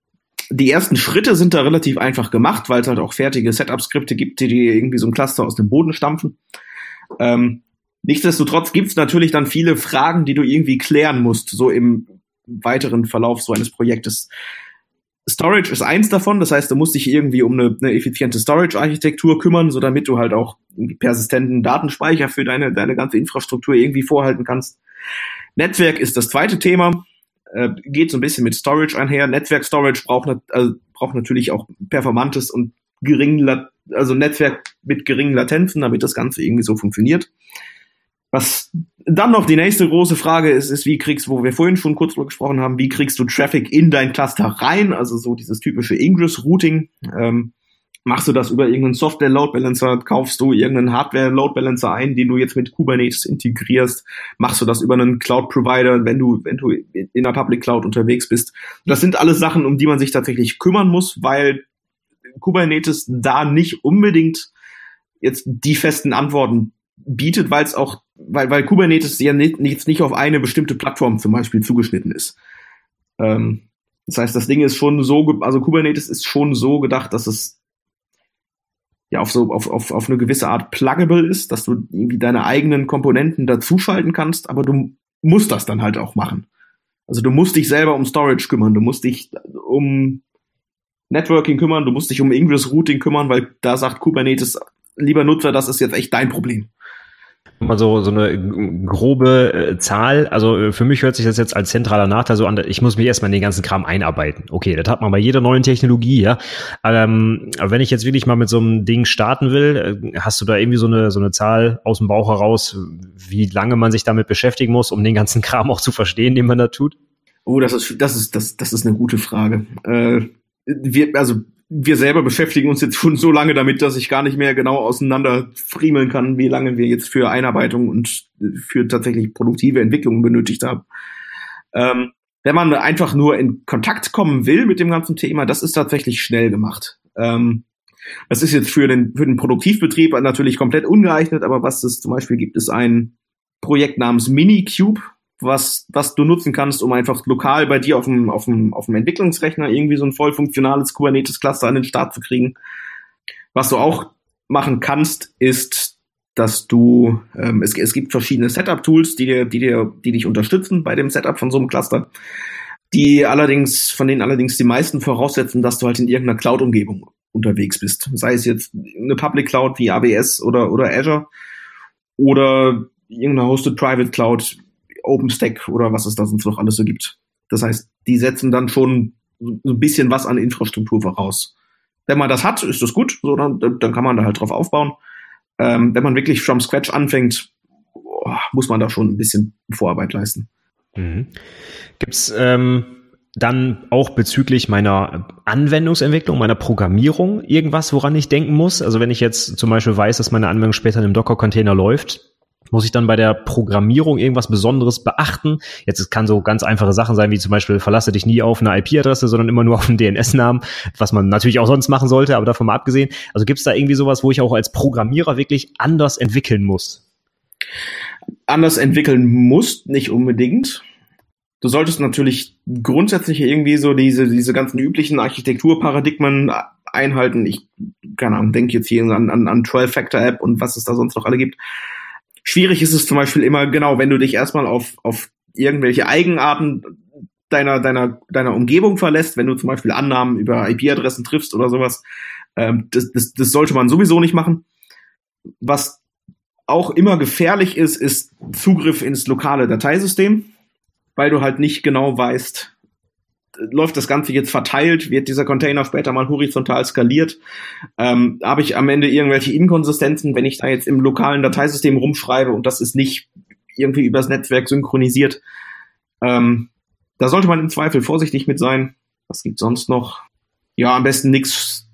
die ersten Schritte sind da relativ einfach gemacht, weil es halt auch fertige Setup-Skripte gibt, die dir irgendwie so ein Cluster aus dem Boden stampfen. Ähm, Nichtsdestotrotz gibt es natürlich dann viele Fragen, die du irgendwie klären musst, so im weiteren Verlauf so eines Projektes. Storage ist eins davon, das heißt, du musst dich irgendwie um eine, eine effiziente Storage-Architektur kümmern, so damit du halt auch persistenten Datenspeicher für deine, deine ganze Infrastruktur irgendwie vorhalten kannst. Netzwerk ist das zweite Thema, äh, geht so ein bisschen mit Storage einher. Netzwerk-Storage braucht, also braucht natürlich auch performantes und geringen, also Netzwerk mit geringen Latenzen, damit das Ganze irgendwie so funktioniert. Was dann noch die nächste große Frage ist, ist, wie kriegst, wo wir vorhin schon kurz drüber gesprochen haben, wie kriegst du Traffic in dein Cluster rein? Also so dieses typische Ingress-Routing. Ähm, machst du das über irgendeinen Software-Load Balancer? Kaufst du irgendeinen Hardware-Load Balancer ein, den du jetzt mit Kubernetes integrierst? Machst du das über einen Cloud-Provider, wenn du, wenn du in der Public Cloud unterwegs bist? Das sind alles Sachen, um die man sich tatsächlich kümmern muss, weil Kubernetes da nicht unbedingt jetzt die festen Antworten bietet, weil es auch, weil, weil Kubernetes ja nicht, nicht, auf eine bestimmte Plattform zum Beispiel zugeschnitten ist. Ähm, das heißt, das Ding ist schon so, also Kubernetes ist schon so gedacht, dass es ja auf so auf, auf, auf eine gewisse Art pluggable ist, dass du irgendwie deine eigenen Komponenten dazuschalten kannst, aber du musst das dann halt auch machen. Also du musst dich selber um Storage kümmern, du musst dich um Networking kümmern, du musst dich um Ingress Routing kümmern, weil da sagt Kubernetes, lieber Nutzer, das ist jetzt echt dein Problem mal so, so eine grobe äh, Zahl. Also äh, für mich hört sich das jetzt als zentraler Nachteil so an, ich muss mich erstmal in den ganzen Kram einarbeiten. Okay, das hat man bei jeder neuen Technologie, ja. Ähm, aber wenn ich jetzt wirklich mal mit so einem Ding starten will, äh, hast du da irgendwie so eine, so eine Zahl aus dem Bauch heraus, wie lange man sich damit beschäftigen muss, um den ganzen [LAUGHS] Kram auch zu verstehen, den man da tut? Oh, das ist, das ist, das, das ist eine gute Frage. Äh, wir, also wir selber beschäftigen uns jetzt schon so lange damit, dass ich gar nicht mehr genau auseinander friemeln kann, wie lange wir jetzt für Einarbeitung und für tatsächlich produktive Entwicklungen benötigt haben. Ähm, wenn man einfach nur in Kontakt kommen will mit dem ganzen Thema, das ist tatsächlich schnell gemacht. Ähm, das ist jetzt für den, für den Produktivbetrieb natürlich komplett ungeeignet, aber was es zum Beispiel gibt, ist ein Projekt namens Minikube was, was du nutzen kannst, um einfach lokal bei dir auf dem, auf dem, auf dem Entwicklungsrechner irgendwie so ein voll funktionales Kubernetes-Cluster an den Start zu kriegen. Was du auch machen kannst, ist, dass du, ähm, es, es gibt verschiedene Setup-Tools, die dir, die dir, die dich unterstützen bei dem Setup von so einem Cluster, die allerdings, von denen allerdings die meisten voraussetzen, dass du halt in irgendeiner Cloud-Umgebung unterwegs bist. Sei es jetzt eine Public Cloud wie AWS oder, oder Azure oder irgendeine Hosted Private Cloud OpenStack oder was es da sonst noch alles so gibt. Das heißt, die setzen dann schon so ein bisschen was an Infrastruktur voraus. Wenn man das hat, ist das gut, so dann, dann kann man da halt drauf aufbauen. Ähm, wenn man wirklich from scratch anfängt, muss man da schon ein bisschen Vorarbeit leisten. Mhm. Gibt's ähm, dann auch bezüglich meiner Anwendungsentwicklung, meiner Programmierung irgendwas, woran ich denken muss? Also wenn ich jetzt zum Beispiel weiß, dass meine Anwendung später in einem Docker-Container läuft, muss ich dann bei der Programmierung irgendwas Besonderes beachten? Jetzt es kann so ganz einfache Sachen sein, wie zum Beispiel verlasse dich nie auf eine IP-Adresse, sondern immer nur auf einen DNS-Namen, was man natürlich auch sonst machen sollte, aber davon mal abgesehen. Also gibt es da irgendwie sowas, wo ich auch als Programmierer wirklich anders entwickeln muss? Anders entwickeln muss, nicht unbedingt. Du solltest natürlich grundsätzlich irgendwie so diese, diese ganzen üblichen Architekturparadigmen einhalten. Ich, keine Ahnung, denke jetzt hier an, an, an 12-Factor-App und was es da sonst noch alle gibt. Schwierig ist es zum Beispiel immer, genau, wenn du dich erstmal auf, auf irgendwelche Eigenarten deiner, deiner, deiner Umgebung verlässt, wenn du zum Beispiel Annahmen über IP-Adressen triffst oder sowas. Ähm, das, das, das sollte man sowieso nicht machen. Was auch immer gefährlich ist, ist Zugriff ins lokale Dateisystem, weil du halt nicht genau weißt, läuft das Ganze jetzt verteilt, wird dieser Container später mal horizontal skaliert, ähm, habe ich am Ende irgendwelche Inkonsistenzen, wenn ich da jetzt im lokalen Dateisystem rumschreibe und das ist nicht irgendwie übers Netzwerk synchronisiert. Ähm, da sollte man im Zweifel vorsichtig mit sein. Was gibt sonst noch? Ja, am besten nichts,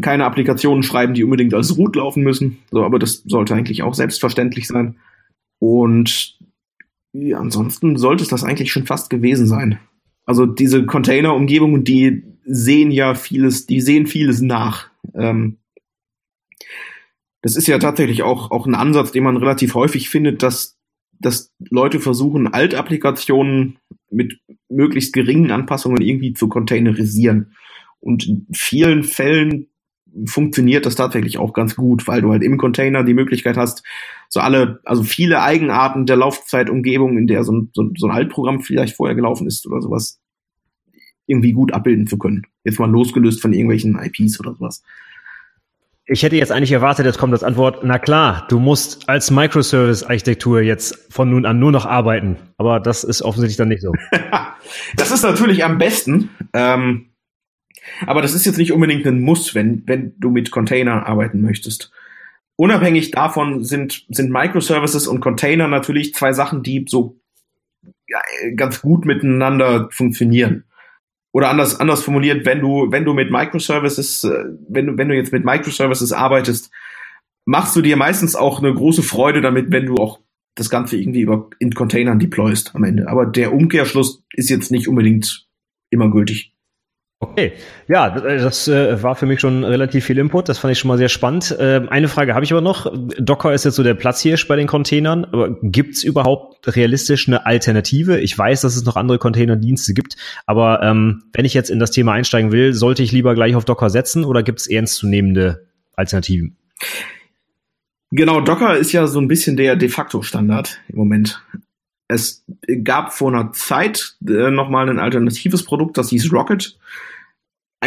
keine Applikationen schreiben, die unbedingt als Root laufen müssen. So, aber das sollte eigentlich auch selbstverständlich sein. Und ja, ansonsten sollte es das eigentlich schon fast gewesen sein. Also diese Container-Umgebungen, die sehen ja vieles, die sehen vieles nach. Ähm, das ist ja tatsächlich auch, auch ein Ansatz, den man relativ häufig findet, dass, dass Leute versuchen, Altapplikationen mit möglichst geringen Anpassungen irgendwie zu containerisieren. Und in vielen Fällen funktioniert das tatsächlich auch ganz gut, weil du halt im Container die Möglichkeit hast, so alle, also viele Eigenarten der Laufzeitumgebung, in der so ein, so, so ein Altprogramm vielleicht vorher gelaufen ist oder sowas, irgendwie gut abbilden zu können. Jetzt mal losgelöst von irgendwelchen IPs oder sowas. Ich hätte jetzt eigentlich erwartet, jetzt kommt das Antwort, na klar, du musst als Microservice-Architektur jetzt von nun an nur noch arbeiten. Aber das ist offensichtlich dann nicht so. [LAUGHS] das ist natürlich am besten. Ähm, aber das ist jetzt nicht unbedingt ein Muss, wenn, wenn du mit Container arbeiten möchtest. Unabhängig davon sind, sind Microservices und Container natürlich zwei Sachen, die so ganz gut miteinander funktionieren oder anders, anders formuliert, wenn du, wenn du mit Microservices, äh, wenn du, wenn du jetzt mit Microservices arbeitest, machst du dir meistens auch eine große Freude damit, wenn du auch das Ganze irgendwie über, in Containern deployst am Ende. Aber der Umkehrschluss ist jetzt nicht unbedingt immer gültig. Okay, ja, das äh, war für mich schon relativ viel Input. Das fand ich schon mal sehr spannend. Äh, eine Frage habe ich aber noch. Docker ist jetzt so der Platzhirsch bei den Containern. Aber gibt's überhaupt realistisch eine Alternative? Ich weiß, dass es noch andere Containerdienste gibt, aber ähm, wenn ich jetzt in das Thema einsteigen will, sollte ich lieber gleich auf Docker setzen oder gibt's ernstzunehmende Alternativen? Genau, Docker ist ja so ein bisschen der de facto Standard im Moment. Es gab vor einer Zeit äh, nochmal ein alternatives Produkt, das hieß Rocket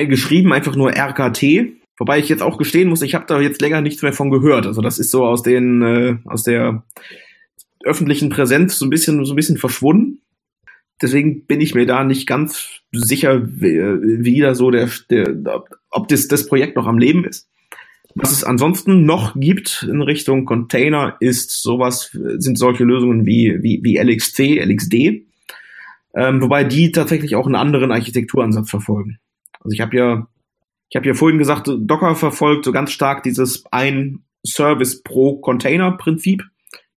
geschrieben einfach nur RKT. Wobei ich jetzt auch gestehen muss, ich habe da jetzt länger nichts mehr von gehört. Also das ist so aus den äh, aus der öffentlichen Präsenz so ein bisschen so ein bisschen verschwunden. Deswegen bin ich mir da nicht ganz sicher, wie, wie da so der, der ob das, das Projekt noch am Leben ist. Was es ansonsten noch gibt in Richtung Container ist sowas, sind solche Lösungen wie, wie, wie LXC, LXD, ähm, wobei die tatsächlich auch einen anderen Architekturansatz verfolgen. Also ich habe ja, ich habe ja vorhin gesagt, Docker verfolgt so ganz stark dieses ein Service pro Container Prinzip,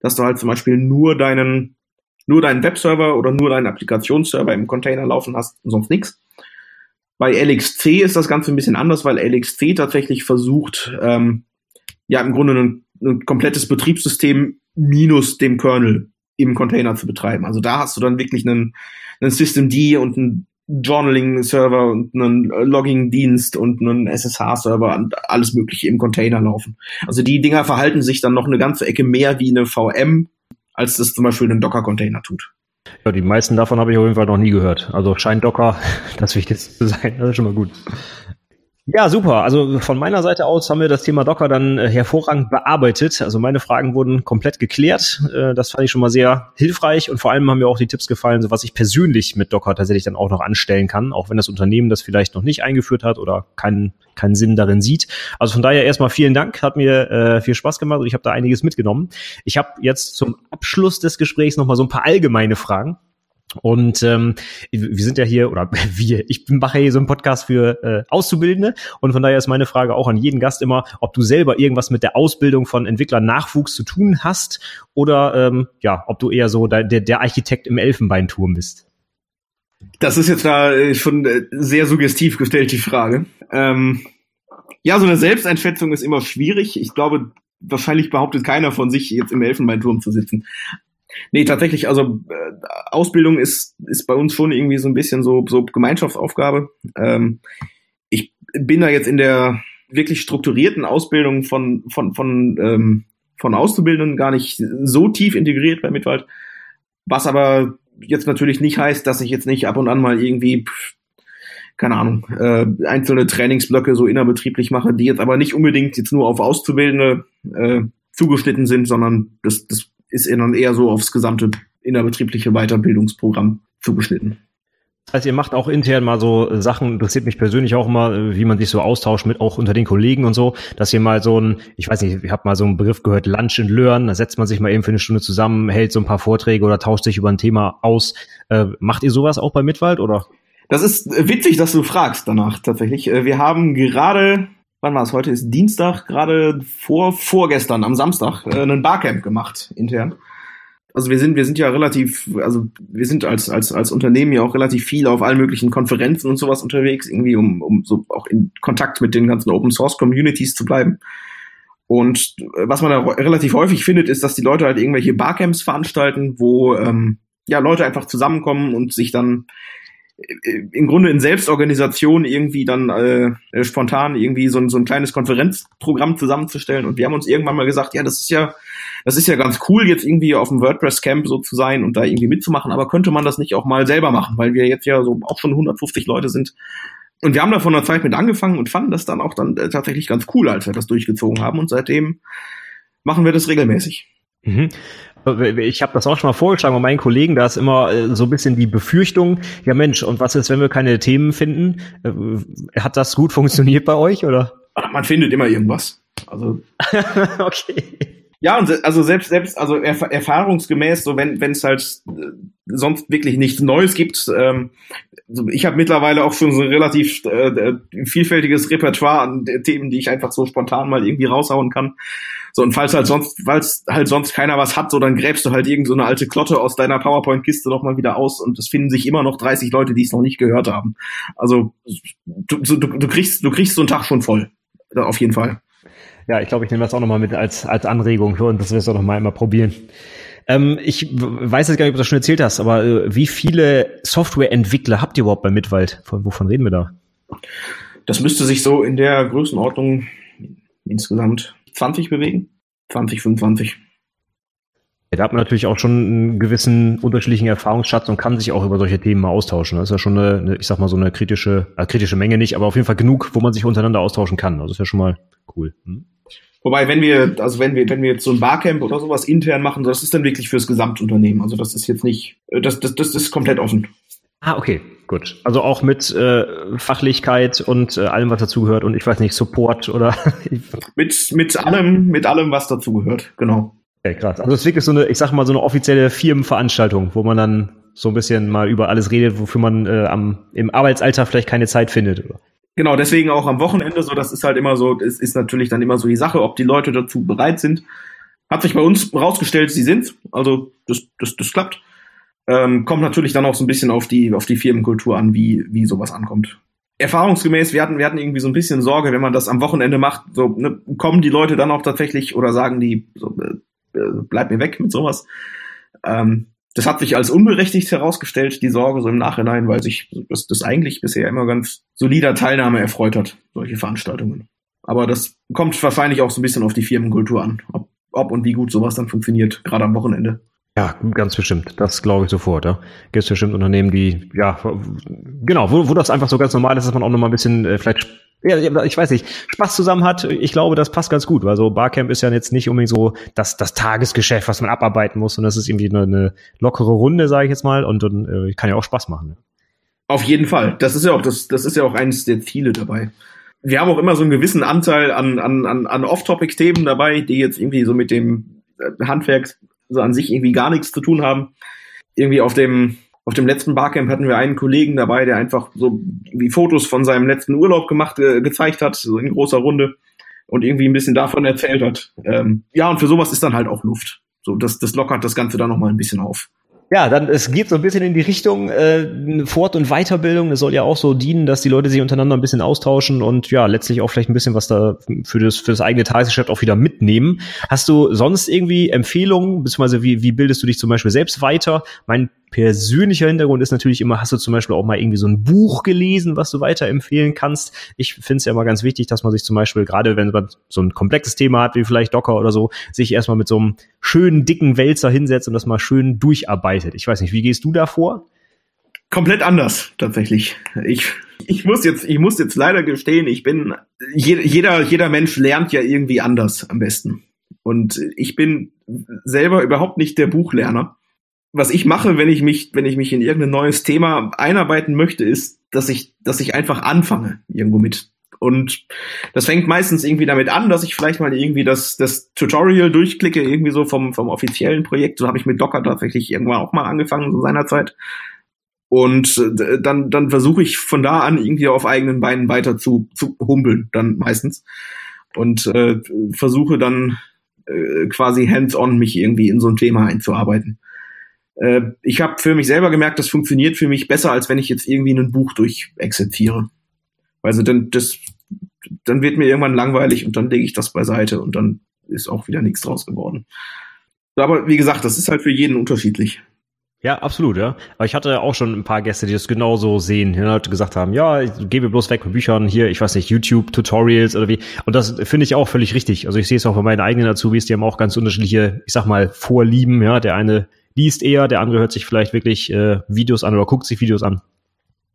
dass du halt zum Beispiel nur deinen, nur deinen Webserver oder nur deinen Applikationsserver im Container laufen hast und sonst nichts. Bei LXC ist das Ganze ein bisschen anders, weil LXC tatsächlich versucht, ähm, ja im Grunde ein, ein komplettes Betriebssystem minus dem Kernel im Container zu betreiben. Also da hast du dann wirklich einen, einen System D und einen Journaling-Server und einen Logging-Dienst und einen SSH-Server und alles Mögliche im Container laufen. Also die Dinger verhalten sich dann noch eine ganze Ecke mehr wie eine VM, als das zum Beispiel ein Docker-Container tut. Ja, die meisten davon habe ich auf jeden Fall noch nie gehört. Also scheint Docker [LAUGHS] das Wichtigste zu sein. Das ist schon mal gut. Ja, super. Also von meiner Seite aus haben wir das Thema Docker dann äh, hervorragend bearbeitet. Also meine Fragen wurden komplett geklärt. Äh, das fand ich schon mal sehr hilfreich und vor allem haben mir auch die Tipps gefallen, so was ich persönlich mit Docker tatsächlich dann auch noch anstellen kann, auch wenn das Unternehmen das vielleicht noch nicht eingeführt hat oder keinen keinen Sinn darin sieht. Also von daher erstmal vielen Dank, hat mir äh, viel Spaß gemacht und ich habe da einiges mitgenommen. Ich habe jetzt zum Abschluss des Gesprächs noch mal so ein paar allgemeine Fragen. Und ähm, wir sind ja hier, oder [LAUGHS] wir, ich mache hier so einen Podcast für äh, Auszubildende und von daher ist meine Frage auch an jeden Gast immer, ob du selber irgendwas mit der Ausbildung von Entwicklern Nachwuchs zu tun hast oder ähm, ja, ob du eher so der, der Architekt im Elfenbeinturm bist. Das ist jetzt da äh, schon äh, sehr suggestiv gestellt, die Frage. Ähm, ja, so eine Selbsteinschätzung ist immer schwierig. Ich glaube, wahrscheinlich behauptet keiner von sich, jetzt im Elfenbeinturm zu sitzen. Nee, tatsächlich, also äh, Ausbildung ist, ist bei uns schon irgendwie so ein bisschen so, so Gemeinschaftsaufgabe. Ähm, ich bin da jetzt in der wirklich strukturierten Ausbildung von, von, von, ähm, von Auszubildenden gar nicht so tief integriert bei Mitwald. Was aber jetzt natürlich nicht heißt, dass ich jetzt nicht ab und an mal irgendwie, keine Ahnung, äh, einzelne Trainingsblöcke so innerbetrieblich mache, die jetzt aber nicht unbedingt jetzt nur auf Auszubildende äh, zugeschnitten sind, sondern das, das ist dann eher so aufs gesamte innerbetriebliche Weiterbildungsprogramm zugeschnitten. Das heißt, ihr macht auch intern mal so Sachen, interessiert mich persönlich auch immer, wie man sich so austauscht mit auch unter den Kollegen und so, dass ihr mal so ein, ich weiß nicht, ich habe mal so einen Begriff gehört, Lunch and Learn, da setzt man sich mal eben für eine Stunde zusammen, hält so ein paar Vorträge oder tauscht sich über ein Thema aus. Äh, macht ihr sowas auch bei Mitwald oder? Das ist witzig, dass du fragst danach tatsächlich. Äh, wir haben gerade wann war es? Heute ist Dienstag, gerade vor vorgestern am Samstag äh, einen Barcamp gemacht intern. Also wir sind wir sind ja relativ, also wir sind als als als Unternehmen ja auch relativ viel auf allen möglichen Konferenzen und sowas unterwegs, irgendwie um um so auch in Kontakt mit den ganzen Open Source Communities zu bleiben. Und äh, was man da relativ häufig findet, ist, dass die Leute halt irgendwelche Barcamps veranstalten, wo ähm, ja Leute einfach zusammenkommen und sich dann im Grunde in Selbstorganisation irgendwie dann äh, spontan irgendwie so ein, so ein kleines Konferenzprogramm zusammenzustellen. Und wir haben uns irgendwann mal gesagt, ja, das ist ja, das ist ja ganz cool, jetzt irgendwie auf dem WordPress-Camp so zu sein und da irgendwie mitzumachen, aber könnte man das nicht auch mal selber machen, weil wir jetzt ja so auch schon 150 Leute sind. Und wir haben da vor einer Zeit mit angefangen und fanden das dann auch dann äh, tatsächlich ganz cool, als wir das durchgezogen haben. Und seitdem machen wir das regelmäßig. Mhm. Ich habe das auch schon mal vorgeschlagen bei meinen Kollegen, da ist immer äh, so ein bisschen die Befürchtung, ja Mensch, und was ist, wenn wir keine Themen finden? Äh, hat das gut funktioniert bei euch, oder? Man findet immer irgendwas. Also. [LAUGHS] okay. Ja, und also selbst, selbst, also erf erfahrungsgemäß, so wenn es halt äh, sonst wirklich nichts Neues gibt, ähm, ich habe mittlerweile auch schon so ein relativ äh, vielfältiges Repertoire an Themen, die ich einfach so spontan mal irgendwie raushauen kann. So, und falls halt sonst, falls halt sonst keiner was hat, so dann gräbst du halt irgend so eine alte Klotte aus deiner PowerPoint-Kiste nochmal wieder aus und es finden sich immer noch 30 Leute, die es noch nicht gehört haben. Also du, du, du kriegst, du kriegst so einen Tag schon voll. Auf jeden Fall. Ja, ich glaube, ich nehme das auch nochmal mit als, als Anregung und das wirst du auch nochmal einmal probieren. Ähm, ich weiß jetzt gar nicht, ob du das schon erzählt hast, aber äh, wie viele Softwareentwickler habt ihr überhaupt bei Mitwald? Von, wovon reden wir da? Das müsste sich so in der Größenordnung insgesamt 20 bewegen. 20, 25. Ja, da hat man natürlich auch schon einen gewissen unterschiedlichen Erfahrungsschatz und kann sich auch über solche Themen mal austauschen. Das ist ja schon eine, eine ich sag mal, so eine kritische, äh, kritische Menge nicht, aber auf jeden Fall genug, wo man sich untereinander austauschen kann. Also das ist ja schon mal cool. Hm? Wobei, wenn wir, also wenn wir, wenn wir jetzt so ein Barcamp oder sowas intern machen, das ist dann wirklich fürs Gesamtunternehmen. Also das ist jetzt nicht, äh, das, das, das ist komplett offen. Ah, okay, gut. Also auch mit äh, Fachlichkeit und äh, allem, was dazugehört und ich weiß nicht, Support oder [LAUGHS] mit mit allem, mit allem, was dazugehört, genau. Okay, krass. Also es ist wirklich so eine, ich sag mal, so eine offizielle Firmenveranstaltung, wo man dann so ein bisschen mal über alles redet, wofür man äh, am, im Arbeitsalltag vielleicht keine Zeit findet. Oder? Genau, deswegen auch am Wochenende, so das ist halt immer so, es ist natürlich dann immer so die Sache, ob die Leute dazu bereit sind. Hat sich bei uns rausgestellt, sie sind, also das, das, das klappt. Ähm, kommt natürlich dann auch so ein bisschen auf die, auf die Firmenkultur an, wie, wie sowas ankommt. Erfahrungsgemäß, wir hatten, wir hatten irgendwie so ein bisschen Sorge, wenn man das am Wochenende macht, so, ne, kommen die Leute dann auch tatsächlich oder sagen die, so, äh, äh bleib mir weg mit sowas. Ähm, das hat sich als unberechtigt herausgestellt, die Sorge so im Nachhinein, weil sich das, das eigentlich bisher immer ganz solider Teilnahme erfreut hat, solche Veranstaltungen. Aber das kommt wahrscheinlich auch so ein bisschen auf die Firmenkultur an, ob, ob und wie gut sowas dann funktioniert, gerade am Wochenende. Ja, ganz bestimmt. Das glaube ich sofort. Ja. Gibt es bestimmt Unternehmen, die, ja, genau, wo, wo das einfach so ganz normal ist, dass man auch noch mal ein bisschen äh, vielleicht, ja, ich weiß nicht, Spaß zusammen hat. Ich glaube, das passt ganz gut, weil so Barcamp ist ja jetzt nicht unbedingt so das, das Tagesgeschäft, was man abarbeiten muss, und das ist irgendwie eine, eine lockere Runde, sage ich jetzt mal, und dann äh, kann ja auch Spaß machen. Auf jeden Fall. Das ist ja auch das, das ist ja auch eines der Ziele dabei. Wir haben auch immer so einen gewissen Anteil an, an, an, an Off-Topic-Themen dabei, die jetzt irgendwie so mit dem äh, Handwerk so an sich irgendwie gar nichts zu tun haben. Irgendwie auf dem, auf dem letzten Barcamp hatten wir einen Kollegen dabei, der einfach so wie Fotos von seinem letzten Urlaub gemacht, äh, gezeigt hat, so in großer Runde und irgendwie ein bisschen davon erzählt hat. Ähm, ja, und für sowas ist dann halt auch Luft. So, das, das lockert das Ganze dann nochmal ein bisschen auf. Ja, dann es geht so ein bisschen in die Richtung äh, Fort- und Weiterbildung. Es soll ja auch so dienen, dass die Leute sich untereinander ein bisschen austauschen und ja, letztlich auch vielleicht ein bisschen was da für das, für das eigene Tagesgeschäft auch wieder mitnehmen. Hast du sonst irgendwie Empfehlungen, beziehungsweise wie, wie bildest du dich zum Beispiel selbst weiter? Mein persönlicher Hintergrund ist natürlich immer, hast du zum Beispiel auch mal irgendwie so ein Buch gelesen, was du weiterempfehlen kannst? Ich finde es ja immer ganz wichtig, dass man sich zum Beispiel, gerade wenn man so ein komplexes Thema hat, wie vielleicht Docker oder so, sich erstmal mit so einem schönen, dicken Wälzer hinsetzt und das mal schön durcharbeitet. Ich weiß nicht, wie gehst du da vor? Komplett anders, tatsächlich. Ich, ich muss jetzt, ich muss jetzt leider gestehen, ich bin, jeder, jeder Mensch lernt ja irgendwie anders am besten. Und ich bin selber überhaupt nicht der Buchlerner was ich mache, wenn ich mich, wenn ich mich in irgendein neues Thema einarbeiten möchte, ist, dass ich, dass ich einfach anfange irgendwo mit. Und das fängt meistens irgendwie damit an, dass ich vielleicht mal irgendwie das, das Tutorial durchklicke, irgendwie so vom, vom offiziellen Projekt. So habe ich mit Docker tatsächlich irgendwann auch mal angefangen, so seinerzeit. Und äh, dann, dann versuche ich von da an irgendwie auf eigenen Beinen weiter zu, zu humpeln, dann meistens. Und äh, versuche dann äh, quasi hands-on mich irgendwie in so ein Thema einzuarbeiten äh, ich habe für mich selber gemerkt, das funktioniert für mich besser, als wenn ich jetzt irgendwie ein Buch durchexerziere. Also dann, das, dann wird mir irgendwann langweilig und dann lege ich das beiseite und dann ist auch wieder nichts draus geworden. Aber wie gesagt, das ist halt für jeden unterschiedlich. Ja, absolut, ja. Aber ich hatte auch schon ein paar Gäste, die das genauso sehen. Die Leute gesagt haben, ja, ich gebe bloß weg mit Büchern hier, ich weiß nicht, YouTube-Tutorials oder wie. Und das finde ich auch völlig richtig. Also ich sehe es auch bei meinen eigenen Azubis, die haben auch ganz unterschiedliche, ich sag mal, Vorlieben, ja. Der eine liest eher, der andere hört sich vielleicht wirklich äh, Videos an oder guckt sich Videos an.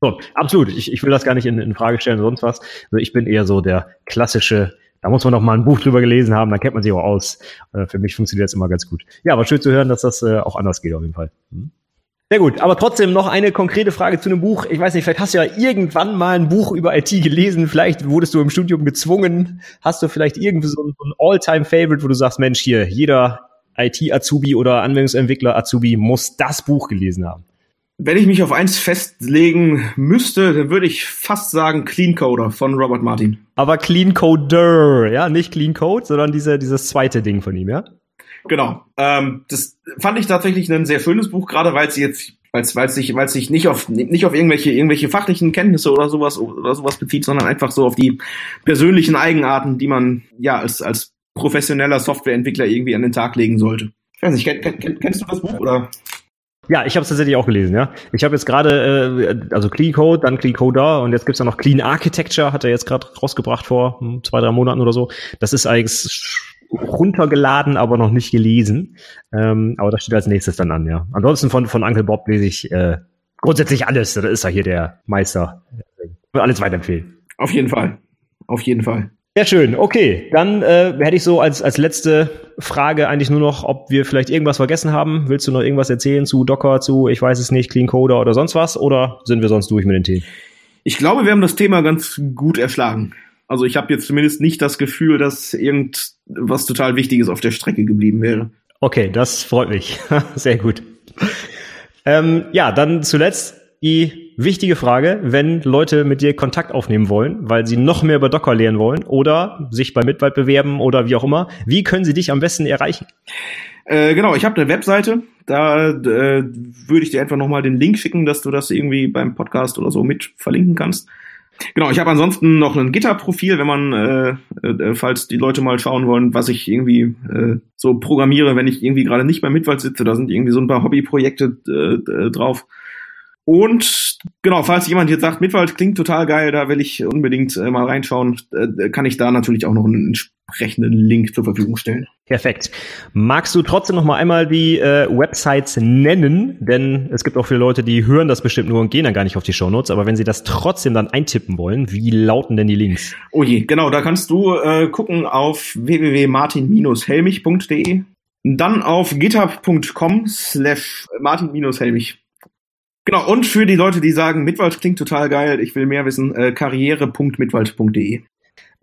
So, absolut. Ich, ich will das gar nicht in, in Frage stellen, sonst was. Also ich bin eher so der klassische da muss man noch mal ein Buch drüber gelesen haben, dann kennt man sich auch aus. Äh, für mich funktioniert das immer ganz gut. Ja, aber schön zu hören, dass das äh, auch anders geht auf jeden Fall. Hm. Sehr gut, aber trotzdem noch eine konkrete Frage zu einem Buch. Ich weiß nicht, vielleicht hast du ja irgendwann mal ein Buch über IT gelesen, vielleicht wurdest du im Studium gezwungen, hast du vielleicht irgendwie so ein, ein All-Time-Favorite, wo du sagst, Mensch, hier, jeder IT-Azubi oder Anwendungsentwickler-Azubi muss das Buch gelesen haben. Wenn ich mich auf eins festlegen müsste, dann würde ich fast sagen Clean Coder von Robert Martin. Aber Clean Coder, ja, nicht Clean Code, sondern diese, dieses zweite Ding von ihm, ja? Genau. Ähm, das fand ich tatsächlich ein sehr schönes Buch, gerade weil es jetzt, weil es, weil es sich, weil es sich nicht auf nicht auf irgendwelche irgendwelche fachlichen Kenntnisse oder sowas oder sowas bezieht, sondern einfach so auf die persönlichen Eigenarten, die man ja als als professioneller Softwareentwickler irgendwie an den Tag legen sollte. Ich weiß nicht, kenn, kenn, kennst du das Buch oder? Ja, ich habe es tatsächlich auch gelesen, ja. Ich habe jetzt gerade, äh, also Clean Code, dann Clean Coder und jetzt gibt's ja noch Clean Architecture, hat er jetzt gerade rausgebracht vor hm, zwei, drei Monaten oder so. Das ist eigentlich runtergeladen, aber noch nicht gelesen. Ähm, aber das steht als nächstes dann an, ja. Ansonsten von, von Uncle Bob lese ich äh, grundsätzlich alles. Da ist er hier der Meister. Ich will alles weiterempfehlen. Auf jeden Fall. Auf jeden Fall. Sehr schön. Okay, dann äh, hätte ich so als, als letzte Frage eigentlich nur noch, ob wir vielleicht irgendwas vergessen haben. Willst du noch irgendwas erzählen zu Docker, zu, ich weiß es nicht, Clean Coder oder sonst was? Oder sind wir sonst durch mit den Themen? Ich glaube, wir haben das Thema ganz gut erschlagen. Also ich habe jetzt zumindest nicht das Gefühl, dass irgendwas total Wichtiges auf der Strecke geblieben wäre. Okay, das freut mich. [LAUGHS] Sehr gut. Ähm, ja, dann zuletzt die wichtige Frage, wenn Leute mit dir Kontakt aufnehmen wollen, weil sie noch mehr über Docker lernen wollen oder sich bei Mitwald bewerben oder wie auch immer, wie können sie dich am besten erreichen? Äh, genau, ich habe eine Webseite, da äh, würde ich dir einfach nochmal den Link schicken, dass du das irgendwie beim Podcast oder so mit verlinken kannst. Genau, ich habe ansonsten noch ein Gitter-Profil, wenn man, äh, äh, falls die Leute mal schauen wollen, was ich irgendwie äh, so programmiere, wenn ich irgendwie gerade nicht beim Mitwald sitze, da sind irgendwie so ein paar Hobbyprojekte äh, drauf. Und genau, falls jemand jetzt sagt, Mitwald klingt total geil, da will ich unbedingt äh, mal reinschauen, äh, kann ich da natürlich auch noch einen entsprechenden Link zur Verfügung stellen. Perfekt. Magst du trotzdem noch mal einmal die äh, Websites nennen? Denn es gibt auch viele Leute, die hören das bestimmt nur und gehen dann gar nicht auf die Shownotes. Aber wenn sie das trotzdem dann eintippen wollen, wie lauten denn die Links? Oh je, genau, da kannst du äh, gucken auf www.martin-helmich.de dann auf github.com slash martin-helmich Genau, und für die Leute, die sagen, Mitwald klingt total geil, ich will mehr wissen, äh, karriere.mitwald.de.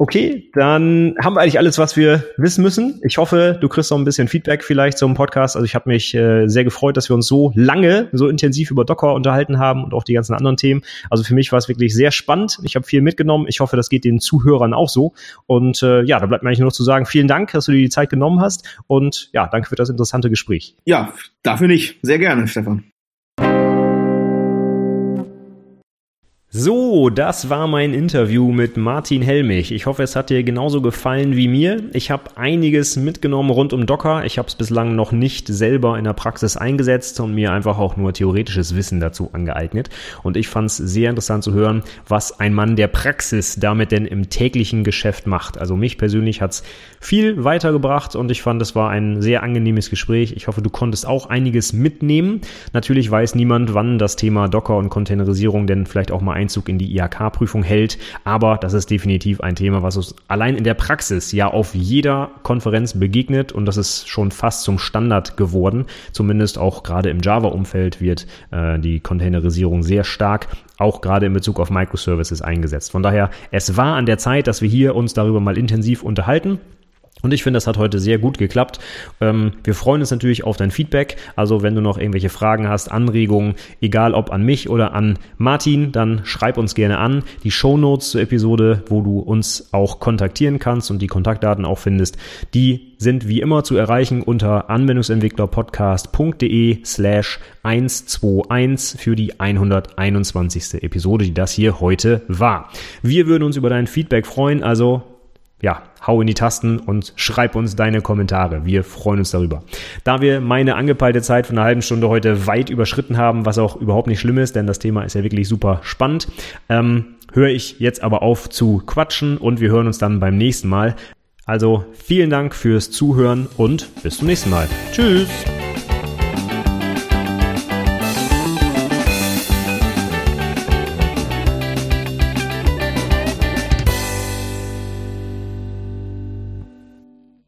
Okay, dann haben wir eigentlich alles, was wir wissen müssen. Ich hoffe, du kriegst noch ein bisschen Feedback vielleicht zum Podcast. Also ich habe mich äh, sehr gefreut, dass wir uns so lange, so intensiv über Docker unterhalten haben und auch die ganzen anderen Themen. Also für mich war es wirklich sehr spannend. Ich habe viel mitgenommen. Ich hoffe, das geht den Zuhörern auch so. Und äh, ja, da bleibt mir eigentlich nur noch zu sagen, vielen Dank, dass du dir die Zeit genommen hast. Und ja, danke für das interessante Gespräch. Ja, dafür nicht. Sehr gerne, Stefan. So, das war mein Interview mit Martin Helmich. Ich hoffe, es hat dir genauso gefallen wie mir. Ich habe einiges mitgenommen rund um Docker. Ich habe es bislang noch nicht selber in der Praxis eingesetzt und mir einfach auch nur theoretisches Wissen dazu angeeignet. Und ich fand es sehr interessant zu hören, was ein Mann der Praxis damit denn im täglichen Geschäft macht. Also mich persönlich hat's viel weitergebracht und ich fand, es war ein sehr angenehmes Gespräch. Ich hoffe, du konntest auch einiges mitnehmen. Natürlich weiß niemand, wann das Thema Docker und Containerisierung denn vielleicht auch mal Einzug in die IHK-Prüfung hält. Aber das ist definitiv ein Thema, was uns allein in der Praxis ja auf jeder Konferenz begegnet und das ist schon fast zum Standard geworden. Zumindest auch gerade im Java-Umfeld wird äh, die Containerisierung sehr stark auch gerade in Bezug auf Microservices eingesetzt. Von daher, es war an der Zeit, dass wir hier uns darüber mal intensiv unterhalten. Und ich finde, das hat heute sehr gut geklappt. Ähm, wir freuen uns natürlich auf dein Feedback. Also wenn du noch irgendwelche Fragen hast, Anregungen, egal ob an mich oder an Martin, dann schreib uns gerne an. Die Show Notes zur Episode, wo du uns auch kontaktieren kannst und die Kontaktdaten auch findest, die sind wie immer zu erreichen unter anwendungsentwicklerpodcast.de slash 121 für die 121. Episode, die das hier heute war. Wir würden uns über dein Feedback freuen. Also ja, hau in die Tasten und schreib uns deine Kommentare. Wir freuen uns darüber. Da wir meine angepeilte Zeit von einer halben Stunde heute weit überschritten haben, was auch überhaupt nicht schlimm ist, denn das Thema ist ja wirklich super spannend, ähm, höre ich jetzt aber auf zu quatschen und wir hören uns dann beim nächsten Mal. Also vielen Dank fürs Zuhören und bis zum nächsten Mal. Tschüss!